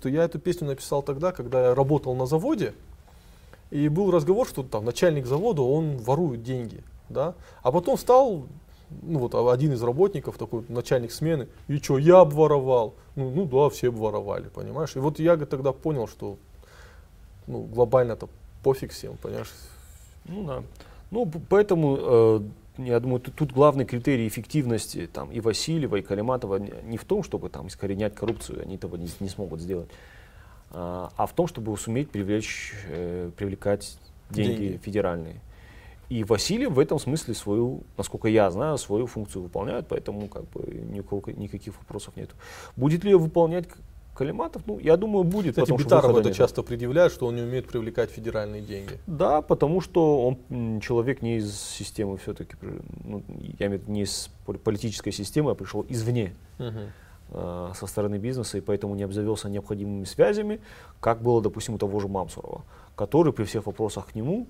что я эту песню написал тогда, когда я работал на заводе, и был разговор, что там начальник завода, он ворует деньги, да, а потом стал, ну вот один из работников, такой начальник смены, и что, я обворовал? Ну, ну да, все обворовали, понимаешь? И вот я тогда понял, что ну, глобально-то пофиг всем, понимаешь? Ну да. Ну, поэтому, э, я думаю, тут, главный критерий эффективности там, и Васильева, и Калиматова не, в том, чтобы там, искоренять коррупцию, они этого не, не смогут сделать, а, а в том, чтобы суметь привлечь, э, привлекать деньги, Деньги. федеральные. И Васильев в этом смысле свою, насколько я знаю, свою функцию выполняет, поэтому как бы никаких вопросов нет. Будет ли ее выполнять Калиматов? Ну, я думаю, будет. Кстати, Битаров это нет. часто предъявляет, что он не умеет привлекать федеральные деньги. Да, потому что он человек не из системы все-таки, ну, я имею в виду не из пол- политической системы, а пришел извне э, со стороны бизнеса, и поэтому не обзавелся необходимыми связями, как было, допустим, у того же Мамсурова, который при всех вопросах к нему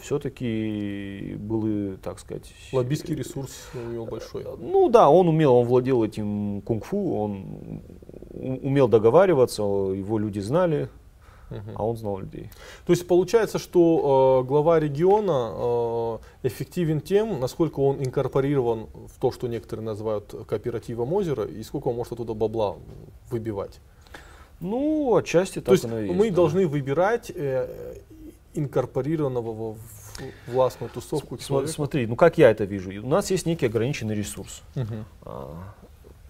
все-таки был, так сказать... Лоббистский ресурс у него большой. Ну да, он умел, он владел этим кунг-фу, он умел договариваться, его люди знали, а он знал людей. То есть получается, что э, глава региона э, эффективен тем, насколько он инкорпорирован в то, что некоторые называют кооперативом озера, и сколько он может оттуда бабла выбивать. Ну, отчасти так То есть оно и есть, мы да. должны выбирать э, инкорпорированного в властную тусовку человека. Смотри, ну как я это вижу? У нас есть некий ограниченный ресурс. Мгм. А,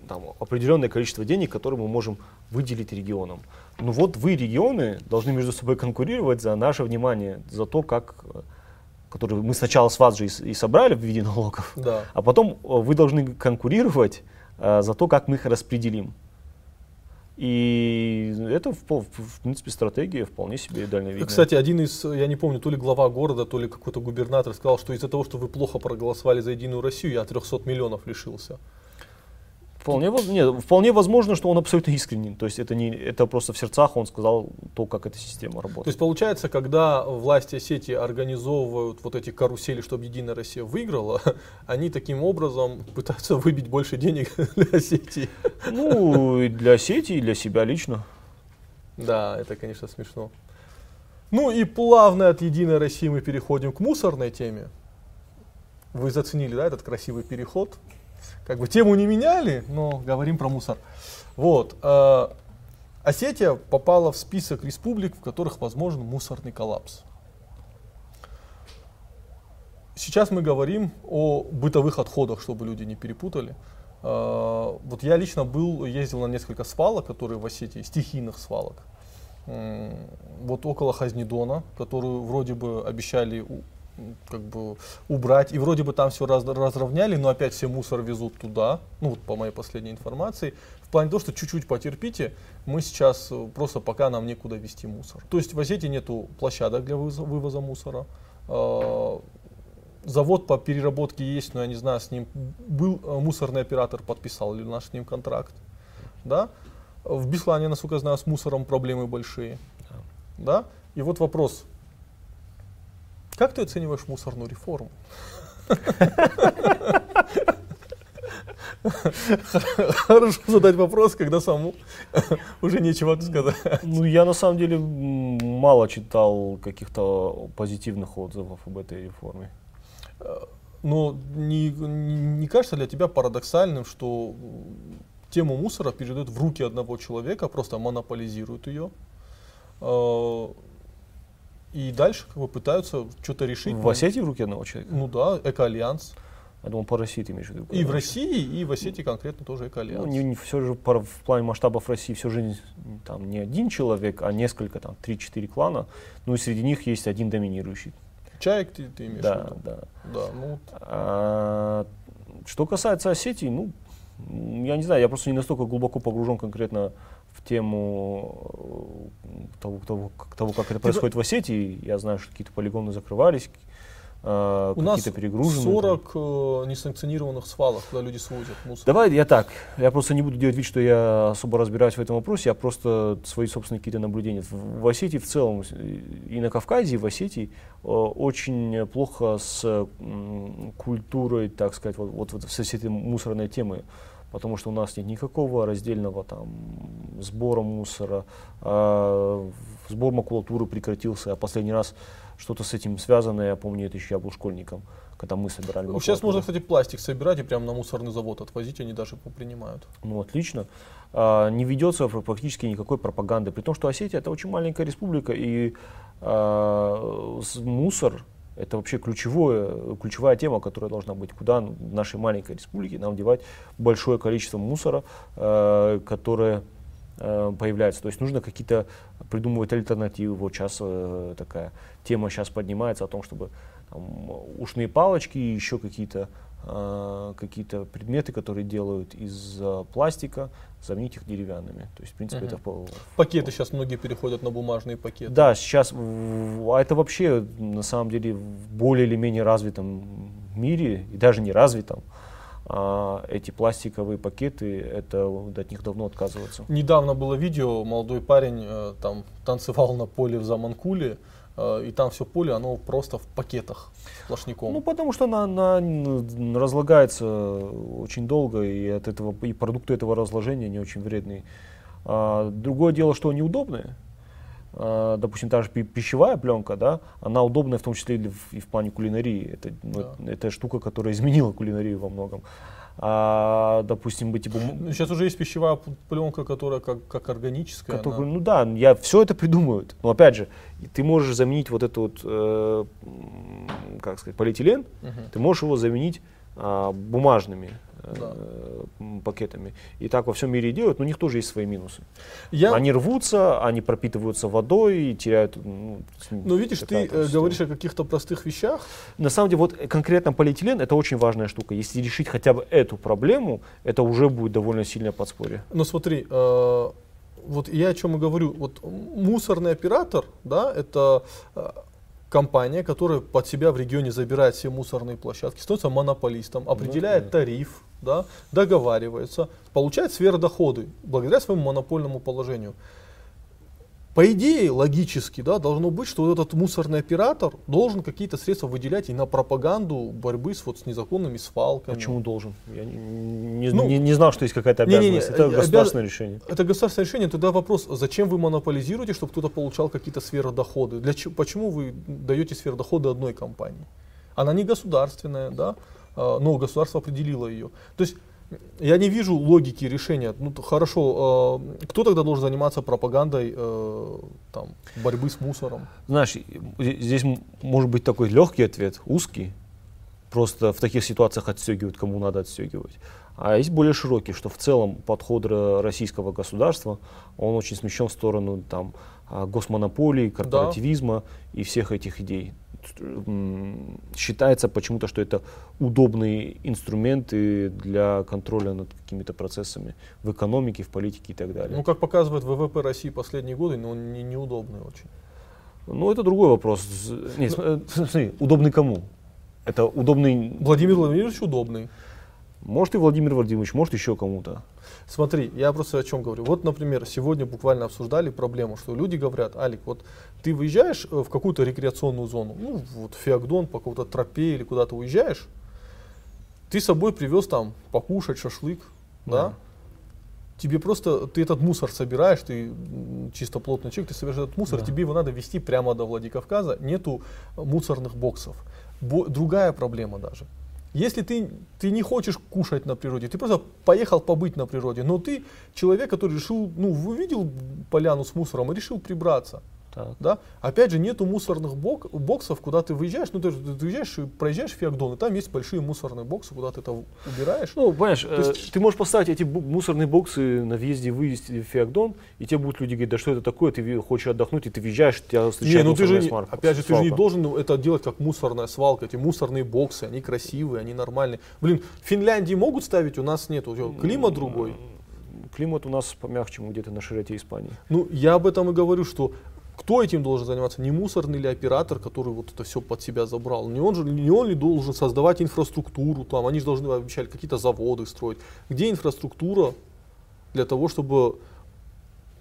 там, определенное количество денег, которые мы можем выделить регионам. Ну вот вы, регионы, должны между собой конкурировать за наше внимание, за то, как которые мы сначала с вас же и собрали в виде налогов, Да. а потом э, вы должны конкурировать э, за то, как мы их распределим. И это, в, в принципе, стратегия вполне себе дальновидная. Кстати, один из, я не помню, то ли глава города, то ли какой-то губернатор сказал, что из-за того, что вы плохо проголосовали за Единую Россию, я 300 миллионов лишился. Вполне, нет, вполне возможно, что он абсолютно искренен. То есть это, не, это просто в сердцах он сказал то, как эта система работает. То есть получается, когда власти Осетии организовывают вот эти карусели, чтобы Единая Россия выиграла, [laughs] они таким образом пытаются выбить больше денег [laughs] для Осетии. Ну, и для сети, и для себя лично. Да, это, конечно, смешно. Ну и плавно от Единой России мы переходим к мусорной теме. Вы заценили, да, этот красивый переход? Как бы тему не меняли, но говорим про мусор. Вот. э, Осетия попала в список республик, в которых возможен мусорный коллапс. Сейчас мы говорим о бытовых отходах, чтобы люди не перепутали. Э, Вот я лично был, ездил на несколько свалок, которые в Осетии, стихийных свалок. М, Вот около Хазнедона, которую вроде бы обещали как бы убрать, и вроде бы там все разровняли, но опять все мусор везут туда, ну вот по моей последней информации, в плане того, что чуть-чуть потерпите, мы сейчас э, просто пока нам некуда везти мусор. То есть в Осетии нету площадок для вывоза, вывоза мусора, Э, завод по переработке есть, но я не знаю, с ним был э, мусорный оператор, подписал ли наш с ним контракт. Да? В Беслане, насколько я знаю, с мусором проблемы большие. Да? И вот вопрос. Как ты оцениваешь мусорную реформу? Хорошо задать вопрос, когда самому уже нечего сказать. Ну, я на самом деле мало читал каких-то позитивных отзывов об этой реформе. Но не, не, не кажется для тебя парадоксальным, что тему мусора передают в руки одного человека, просто монополизируют ее, и дальше как бы пытаются что-то решить. В Осетии в руке одного человека? Ну да, Эко-Альянс. Я думал, по России ты имеешь в виду. И в. России, и в Осетии конкретно тоже Ну, экоальянс. не, не- все же пар- в плане масштабов России все же там не один человек, а несколько, там, 3-4 клана. Ну и среди них есть один доминирующий. Чаек ты, ты имеешь в Да, виду? да. Да, ну, А, что касается Осетии, ну, я не знаю, я просто не настолько глубоко погружен конкретно в тему э, того, того, как- того, как это происходит в Осетии. Я знаю, что какие-то полигоны закрывались, э, у нас какие-то перегружены. 40 э, несанкционированных свалок, куда люди свозят мусор. Давай я так, я просто не буду делать вид, что я особо разбираюсь в этом вопросе, я просто свои собственные какие-то наблюдения. В, в Осетии в целом, с- и на Кавказе, и в Осетии э, очень плохо с м, культурой, так сказать, вот, вот, вот с этой мусорной темой. Потому что у нас нет никакого раздельного там сбора мусора, а, сбор макулатуры прекратился, а последний раз что-то с этим связано, я помню, это еще я был школьником, когда мы собирали Ну, Сейчас можно, макулатуру. кстати, пластик собирать и прямо на мусорный завод отвозить, они даже принимают. Ну, отлично. А, не ведется пр- практически никакой пропаганды. При том, что Осетия это очень маленькая республика, и а, мусор это вообще ключевое, ключевая тема, которая должна быть. Куда в нашей маленькой республике нам девать большое количество мусора, э, которое э, появляется. То есть нужно какие-то придумывать альтернативы. Вот сейчас э, такая тема сейчас поднимается о том, чтобы там, ушные палочки и еще какие-то какие-то предметы, которые делают из э, пластика, заменить их деревянными. То есть, в принципе, Мгм. это Пакеты сейчас многие переходят на бумажные пакеты. да, сейчас, а это вообще на самом деле в более или менее развитом мире, и даже не развитом, а, эти пластиковые пакеты, это от них давно отказываются. Недавно было видео, молодой парень э, там танцевал на поле в Заманкуле, э, и там все поле, оно просто в пакетах сплошняком. Ну, потому что она, она разлагается очень долго, и от этого и продукты этого разложения не очень вредные. А, другое дело, что они удобные. А, допустим, та же пи- пищевая пленка, да, она удобная в том числе и в, и в плане кулинарии. Это, ну, Да. это штука, которая изменила кулинарию во многом. А, допустим, быть бум- Сейчас уже есть пищевая пленка, которая как, как органическая. Который- она- ну да, я все это придумают. Но опять же, и ты можешь заменить вот этот вот, э, как сказать, полиэтилен, Мгм. ты можешь его заменить а, бумажными э, Да. пакетами. И так во всем мире делают, но у них тоже есть свои минусы. Я, Они рвутся, они пропитываются водой и теряют. Ну, с- ну видишь, ты э, говоришь о каких-то простых вещах. На самом деле, вот конкретно полиэтилен это очень важная штука. Если решить хотя бы эту проблему, это уже будет довольно сильное подспорье. Но смотри, э, вот я о чем и говорю. Вот мусорный оператор, да, это э, компания, которая под себя в регионе забирает все мусорные площадки, становится монополистом, определяет тариф, да, договаривается, получает сверхдоходы благодаря своему монопольному положению. По идее, логически, да, должно быть, что вот этот мусорный оператор должен какие-то средства выделять и на пропаганду борьбы с, вот, с незаконными свалками. Почему должен? Я не, не- Ну, не- не знал, что есть какая-то обязанность. это э, государственное обяз- решение. Это государственное решение. Тогда вопрос, зачем вы монополизируете, чтобы кто-то получал какие-то сверхдоходы? Для чего, почему вы даете сверхдоходы одной компании? Она не государственная, да, а, но государство определило ее. То есть я не вижу логики решения. Ну, то хорошо, э, кто тогда должен заниматься пропагандой э, там, борьбы с мусором? Знаешь, здесь может быть такой легкий ответ, узкий. Просто в таких ситуациях отстегивают, кому надо отстегивать. А есть более широкий, что в целом подход ро- российского государства, он очень смещен в сторону там, а, госмонополии, корпоративизма и всех этих идей. Считается почему-то, что это удобные инструменты для контроля над какими-то процессами в экономике, в политике и так далее. Ну, как показывает ВВП России последние годы, но он не, неудобный очень. Ну, это другой вопрос. З- Не, см- э, смотри, удобный кому? Это удобный, Владимир Владимирович удобный. может и Владимир Владимирович, может еще кому-то. Смотри, я просто о чем говорю. Вот, например, сегодня буквально обсуждали проблему, что люди говорят, Алик, вот ты выезжаешь э, в какую-то рекреационную зону, ну, вот Феогдон, по какой-то тропе или куда-то уезжаешь, ты с собой привез там покушать шашлык, да? Да. Тебе просто, ты этот мусор собираешь, ты чисто плотный человек, ты собираешь этот мусор, Да. тебе его надо везти прямо до Владикавказа, нету мусорных боксов. Бо- другая проблема даже. Если ты, ты не хочешь кушать на природе, ты просто поехал побыть на природе, но ты человек, который решил, ну, увидел поляну с мусором и решил прибраться. Так. Да? Опять же, нету мусорных бок- боксов, куда ты выезжаешь, ну ты, же- ты выезжаешь и проезжаешь Феокдон, и там есть большие мусорные боксы, куда ты это убираешь. Ну, понимаешь, э, есть- ты можешь поставить эти мусорные боксы на въезде и выезде в Феокдон, и тебе будут люди говорить, да что это такое, ты хочешь отдохнуть, и ты въезжаешь, тебя Не, встречает ну ты же, не- сварка- опять же, ты же не свалка. должен это делать как мусорная свалка. Эти мусорные боксы, они красивые, они нормальные. Блин, в Финляндии могут ставить, у нас нет. Климат другой. Климат у нас помягче, мы где-то на широте Испании. Ну, я об этом и говорю, что кто этим должен заниматься? Не мусорный ли оператор, который вот это все под себя забрал? Не он же, не он ли должен создавать инфраструктуру там? Они же должны обещали какие-то заводы строить. Где инфраструктура для того, чтобы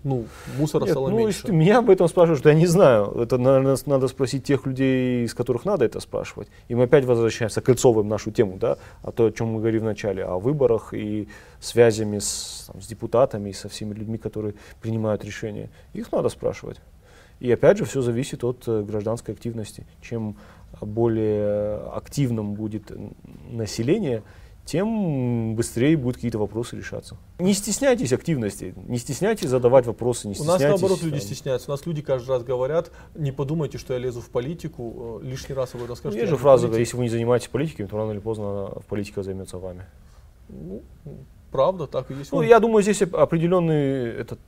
ну, мусора Нет, стало ну, меньше? если меня об этом спрашиваешь, то я не знаю. Это, наверное, надо спросить тех людей, из которых надо это спрашивать. И мы опять возвращаемся, кольцовываем нашу тему, да, о том, о чем мы говорили в начале, о выборах и связями с, там, с депутатами и со всеми людьми, которые принимают решения. Их надо спрашивать. И опять же, все зависит от э, гражданской активности. Чем более активным будет население, тем быстрее будут какие-то вопросы решаться. Не стесняйтесь активности, не стесняйтесь задавать вопросы, не У нас стесняйтесь. наоборот люди там, стесняются. У нас люди каждый раз говорят, не подумайте, что я лезу в политику. Э, Лишний раз об этом Ну, есть же фраза, политик. если вы не занимаетесь политикой, то рано или поздно политика займется вами. Ну, правда, так и есть. Ну, я думаю, здесь оп- определенный этот,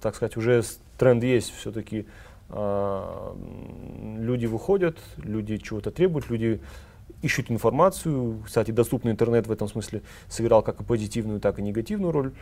так сказать, уже тренд есть все-таки. люди выходят, люди чего-то требуют, люди ищут информацию. Кстати, доступный интернет в этом смысле сыграл как и позитивную, так и негативную роль.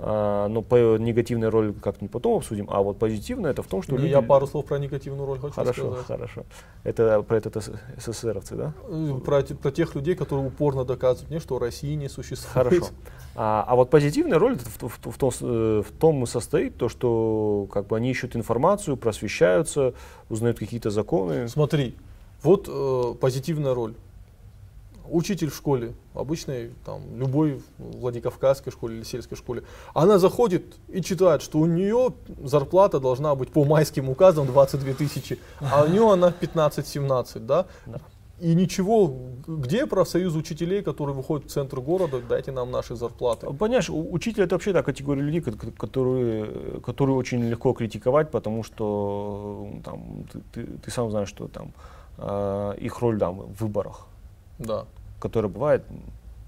А, но по негативной роль как-нибудь потом обсудим. А вот позитивная это в том, что Не, люди... Я пару слов про негативную роль хочу Хорошо, сказать. хорошо. Это про этот СССРовцы, да? Э, Про, про тех людей, которые упорно доказывают мне, что России не существует. Хорошо. [laughs] А, а вот позитивная роль в, в- в том, э, в том и состоит, то, что как бы они ищут информацию, просвещаются, узнают какие-то законы. Смотри, вот э, позитивная роль. Учитель в школе, обычной, там, любой Владикавказской школе или сельской школе, она заходит и читает, что у нее зарплата должна быть по майским указам 22 тысячи, а у нее она 15-17, да? Да. И ничего, где профсоюз учителей, которые выходят в центр города, дайте нам наши зарплаты. Понимаешь, у- учитель это вообще та категория людей, ко- ко- которые, которые очень легко критиковать, потому что э, там, ты, ты- ты сам знаешь, что там э, их роль там, в выборах, Да. Которая бывает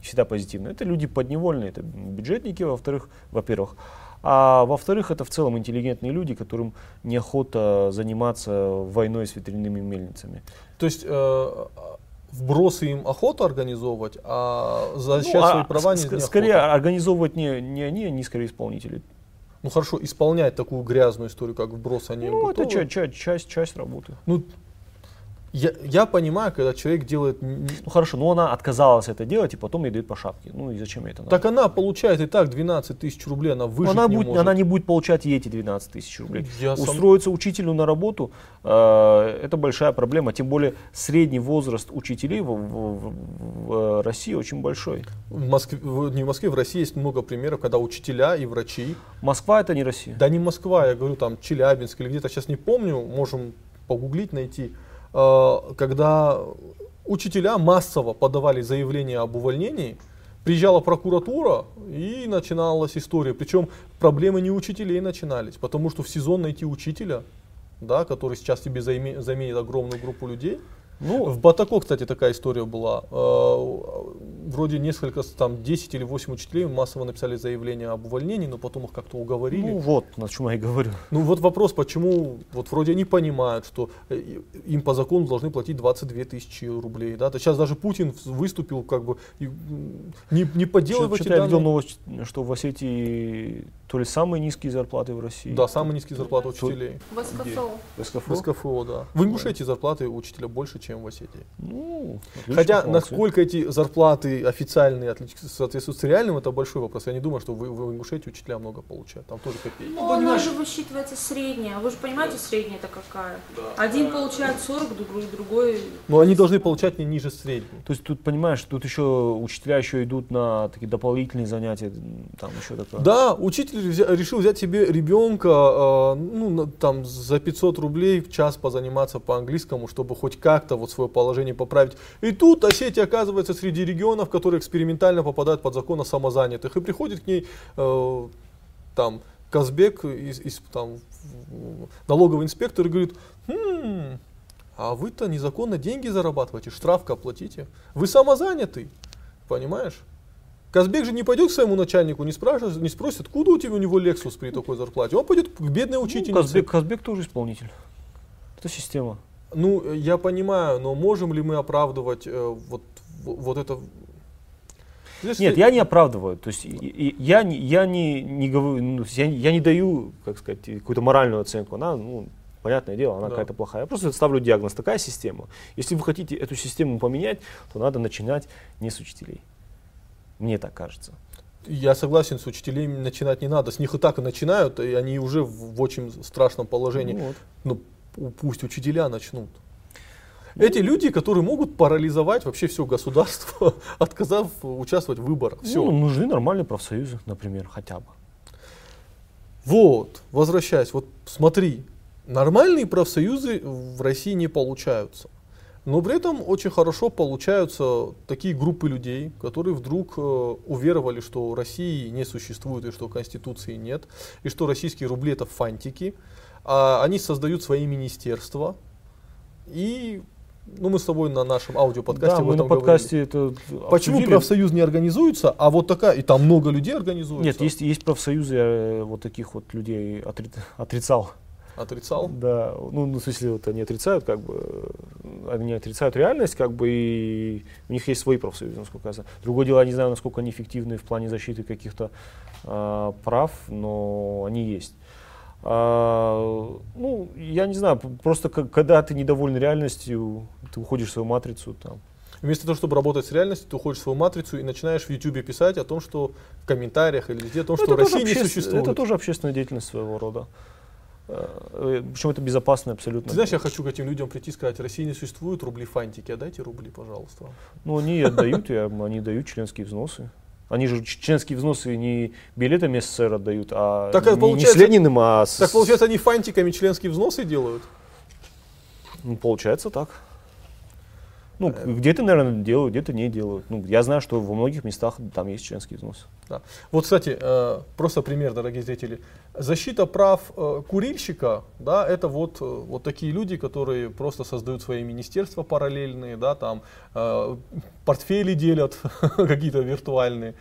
всегда позитивная. Это люди подневольные, это бюджетники, во-вторых, во-первых. А во-вторых, это в целом интеллигентные люди, которым неохота заниматься войной с ветряными мельницами. То есть э, вбросы им охота организовывать, а защищать Ну, а свои права не, ск- скорее организовывать не, не они, они скорее исполнители. Ну хорошо, исполнять такую грязную историю, как вброс, они ну, это готовы. ча- ча- часть, часть работы. Ну, я, я понимаю, когда человек делает... Ну хорошо, но она отказалась это делать, и потом ей дают по шапке. Ну и зачем ей это надо? Так она получает и так 12 тысяч рублей, она выжить она, не будет, может. она не будет получать и эти 12 тысяч рублей. Я сам- Устроиться учителю на работу э, это большая проблема. Тем более средний возраст учителей в, в- в- в России очень большой. В Москве, не в Москве, в России есть много примеров, когда учителя и врачи, Москва это не Россия. да не Москва, я говорю там Челябинск или где-то, сейчас не помню, можем погуглить, найти, э, когда учителя массово подавали заявление об увольнении, приезжала прокуратура и начиналась история. Причем проблемы не учителей начинались, потому что в сезон найти учителя, да, который сейчас тебе заменит огромную группу людей. Ну, В Батако, кстати, такая история была. Э, Вроде несколько, там, 10 или 8 учителей массово написали заявление об увольнении, но потом их как-то уговорили. ну вот, на чем я и говорю. Ну вот вопрос, почему, вот вроде они понимают, что э, им по закону должны платить 22 тысячи рублей, да, то сейчас даже Путин выступил как бы, и, не, не подделывайте Что-то я видел данные. новость, что в Осетии то ли самые низкие зарплаты в России. Да, самые низкие зарплаты учителей. В СКФО. В СКФО? В СКФО, да. В Ингушетии зарплаты учителя больше, чем в Осетии. Ну, Хотя, молодцы. насколько эти зарплаты официальные соответствуют с реальным, это большой вопрос. Я не думаю, что в, в Ингушетии учителя много получают. Там тоже копейки. Ну, она же высчитывается средняя. Вы же понимаете, средняя это какая? Один получает 40, другой, другой... Но они должны получать не ниже средней. То есть тут, понимаешь, тут еще учителя еще идут на такие дополнительные занятия, там еще такое. Да, учитель взя- решил взять себе ребенка, э, ну, на- там, за 500 рублей в час позаниматься по английскому, чтобы хоть как-то вот свое положение поправить. И тут Осетия оказывается среди регионов, которые экспериментально попадают под закон о самозанятых. И приходит к ней, э, там, Казбек, из, из, там, налоговый инспектор, и говорит, «Хм, а вы-то незаконно деньги зарабатываете, штрафка оплатите. Вы самозанятый, понимаешь? Казбек же не пойдет к своему начальнику, не, спрашивает, не спросит, откуда у тебя у него Лексус при такой зарплате. Он пойдет к бедной Ну, учительнице. Казбек, Казбек тоже исполнитель. Это система. Ну, э, я понимаю, но можем ли мы оправдывать э, вот, вот это? Знаешь, Нет, ты- я не оправдываю. То есть я не, я не, не говорю, ну, я, я не даю, как сказать, какую-то моральную оценку. Она, ну, понятное дело, она Да. какая-то плохая. Я просто ставлю диагноз. Такая система. Если вы хотите эту систему поменять, то надо начинать не с учителей. Мне так кажется. Я согласен, с учителей начинать не надо. С них и так и начинают, и они уже в, в очень страшном положении. Ну вот. Ну, пусть учителя начнут. Эти люди, которые могут парализовать вообще все государство, [laughs] отказав участвовать в выборах. Все. Ну, нужны нормальные профсоюзы, например, хотя бы. Вот, возвращаясь, вот смотри, нормальные профсоюзы в России не получаются. Но при этом очень хорошо получаются такие группы людей, которые вдруг э, уверовали, что России не существует и что Конституции нет, и что российские рубли это фантики. А они создают свои министерства. И ну, мы с тобой на нашем аудиоподкасте да, об мы на этом говорили. подкасте это Почему обсудили. профсоюз не организуется, а вот такая, и там много людей организуется? Нет, есть, есть профсоюзы, я э, вот таких вот людей отри- отрицал. Отрицал? Да, ну, ну, в смысле, вот они отрицают, как бы, э, они отрицают реальность, как бы, и у них есть свои профсоюзы, насколько я знаю. Другое дело, я не знаю, насколько они эффективны в плане защиты каких-то а, прав, но они есть. А, ну, я не знаю, просто когда ты недоволен реальностью, ты уходишь в свою матрицу, там, Вместо того, чтобы работать с реальностью, ты уходишь в свою матрицу и начинаешь в Ютубе писать о том, что в комментариях или везде о том, Ну, что Россия не существует. Это тоже общественная деятельность своего рода. Э, Причем это безопасно абсолютно. Ты знаешь, я хочу к этим людям прийти и сказать, Россия не существует, рубли фантики, отдайте рубли, пожалуйста. Ну, они отдают, я- они дают членские взносы. Они же членские взносы не билетами СССР отдают, а Так это не, не получается- с Лениным, а с... Так получается, они фантиками членские взносы делают? Ну, получается так. Ну, Э. где-то, наверное, делают, где-то не делают. Ну, я знаю, что во многих местах там есть членские взносы. Да. Вот, кстати, э, просто пример, дорогие зрители. Защита прав э, курильщика, да, это вот, вот такие люди, которые просто создают свои министерства параллельные, да, там портфели делят [laughs] какие-то виртуальные.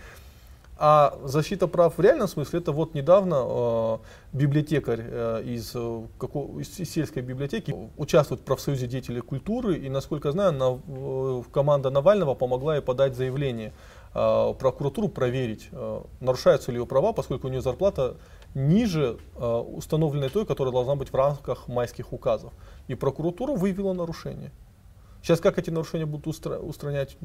А защита прав в реальном смысле, это вот недавно э, библиотекарь э, из, э, како- из сельской библиотеки участвует в профсоюзе деятелей культуры, и, насколько знаю, на- э, команда Навального помогла ей подать заявление э, прокуратуру проверить, э, нарушаются ли ее права, поскольку у нее зарплата ниже э, установленной той, которая должна быть в рамках майских указов. И прокуратура выявила нарушение. Сейчас как эти нарушения будут устра- устранять,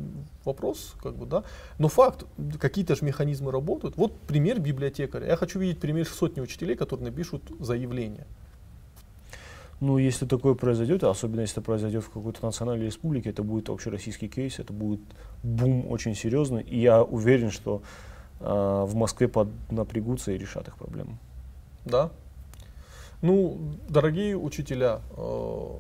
вопрос, как бы, да. Но факт, какие-то же механизмы работают. Вот пример библиотекаря. Я хочу видеть пример сотни учителей, которые напишут заявление. Ну, если такое произойдет, особенно если это произойдет в какой-то национальной республике, это будет общероссийский кейс, это будет бум очень серьезный. И я уверен, что а, в Москве под, напрягутся и решат их проблему. Да? Ну, дорогие учителя, э,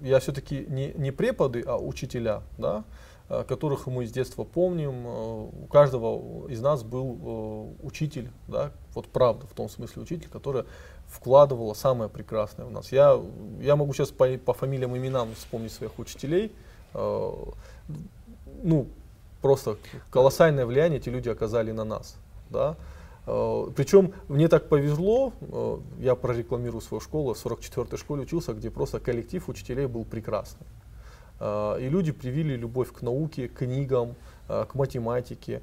я все-таки не, не преподы, а учителя, да, э, которых мы с детства помним. Э, У каждого из нас был э, учитель, да, вот правда, в том смысле учитель, который вкладывала самое прекрасное в нас. Я, я могу сейчас по, по фамилиям и именам вспомнить своих учителей. Ну, просто колоссальное влияние эти люди оказали на нас. Да? Э, Причем мне так повезло, э, я прорекламирую свою школу, в 44-й школе учился, где просто коллектив учителей был прекрасный. Э, И люди привили любовь к науке, к книгам, к математике.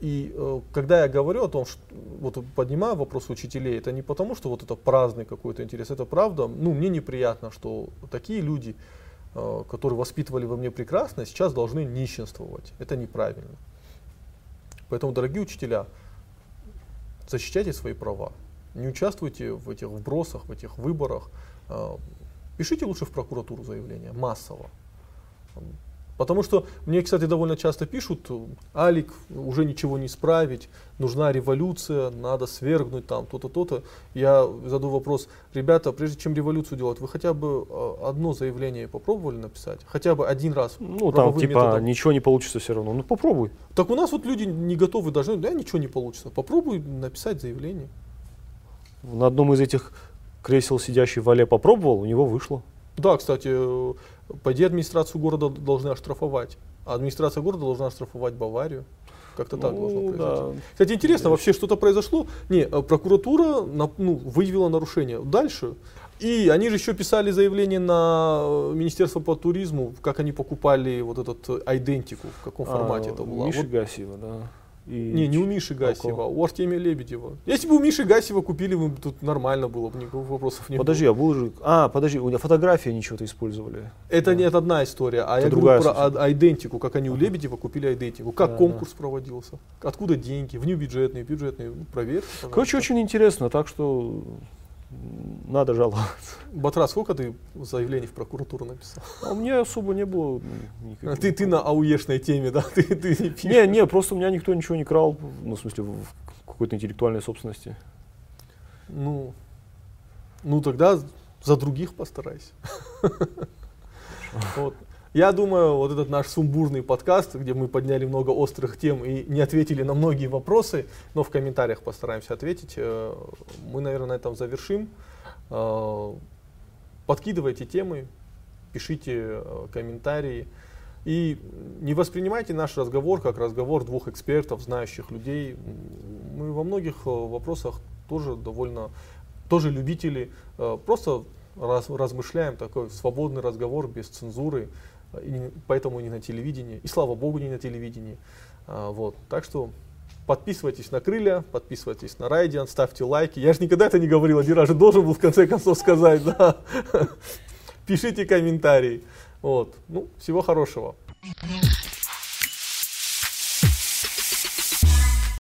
И когда я говорю о том, что вот поднимаю вопрос учителей, это не потому, что вот это праздный какой-то интерес, это правда. Ну, мне неприятно, что такие люди, которые воспитывали во мне прекрасно, сейчас должны нищенствовать. Это неправильно. Поэтому, дорогие учителя, защищайте свои права. Не участвуйте в этих вбросах, в этих выборах. Э, Пишите лучше в прокуратуру заявление, массово. Потому что мне, кстати, довольно часто пишут, Алик, уже ничего не исправить, нужна революция, надо свергнуть там то-то, то-то. Я задаю вопрос, ребята, прежде чем революцию делать, вы хотя бы э, одно заявление попробовали написать? Хотя бы один раз? Ну, там, типа, методом? ничего не получится все равно. Ну, попробуй. Так у нас вот люди не готовы даже, да, ничего не получится. Попробуй написать заявление. На одном из этих кресел сидящий Вале попробовал, у него вышло. Да, кстати, э, по идее администрацию города должны оштрафовать. А администрация города должна оштрафовать Баварию. Как-то так Ну, должно да. произойти. Кстати, интересно, вообще что-то произошло? Не, э, прокуратура ну, выявила нарушение. Дальше. И они же еще писали заявление на э, Министерство по туризму, как они покупали вот этот э, айдентику, в каком формате А, это было. Миши Вот- Гасиева, да. И не, не у Миши Гасева, у Артемия Лебедева. Если бы у Миши Гасева купили, бы тут нормально было бы, никаких вопросов не Подожди, было. а был же... А, подожди, у меня фотографии они что-то использовали. Это не это одна история, а Это я другая говорю про а- айдентику, как они у Лебедева купили айдентику. Как Да, конкурс проводился, откуда деньги, внебюджетные, бюджетные, ну, проверьте. Короче, пожалуйста. очень интересно, так что надо жаловаться. Батрас, сколько ты заявлений в прокуратуру написал? А у меня особо не было никаких. А Ты, ты на ауешной теме, да? [laughs] Ты, ты не пишешь. Не, не, просто у меня никто ничего не крал, ну, в смысле, в какой-то интеллектуальной собственности. Ну, ну тогда за других постарайся. Вот. Я думаю, вот этот наш сумбурный подкаст, где мы подняли много острых тем и не ответили на многие вопросы, но в комментариях постараемся ответить, э, мы, наверное, на этом завершим. Э, Подкидывайте темы, пишите э, комментарии. И не воспринимайте наш разговор как разговор двух экспертов, знающих людей. Мы во многих вопросах тоже довольно, тоже любители. Просто раз- размышляем, такой свободный разговор без цензуры. И поэтому не на телевидении. И слава богу, не на телевидении. А, Вот. Так что подписывайтесь на Крылья, подписывайтесь на Райдиан, ставьте лайки. Я же никогда это не говорил, один раз же должен был в конце концов сказать. Да. [laughs] Пишите комментарии. Вот. Ну, всего хорошего.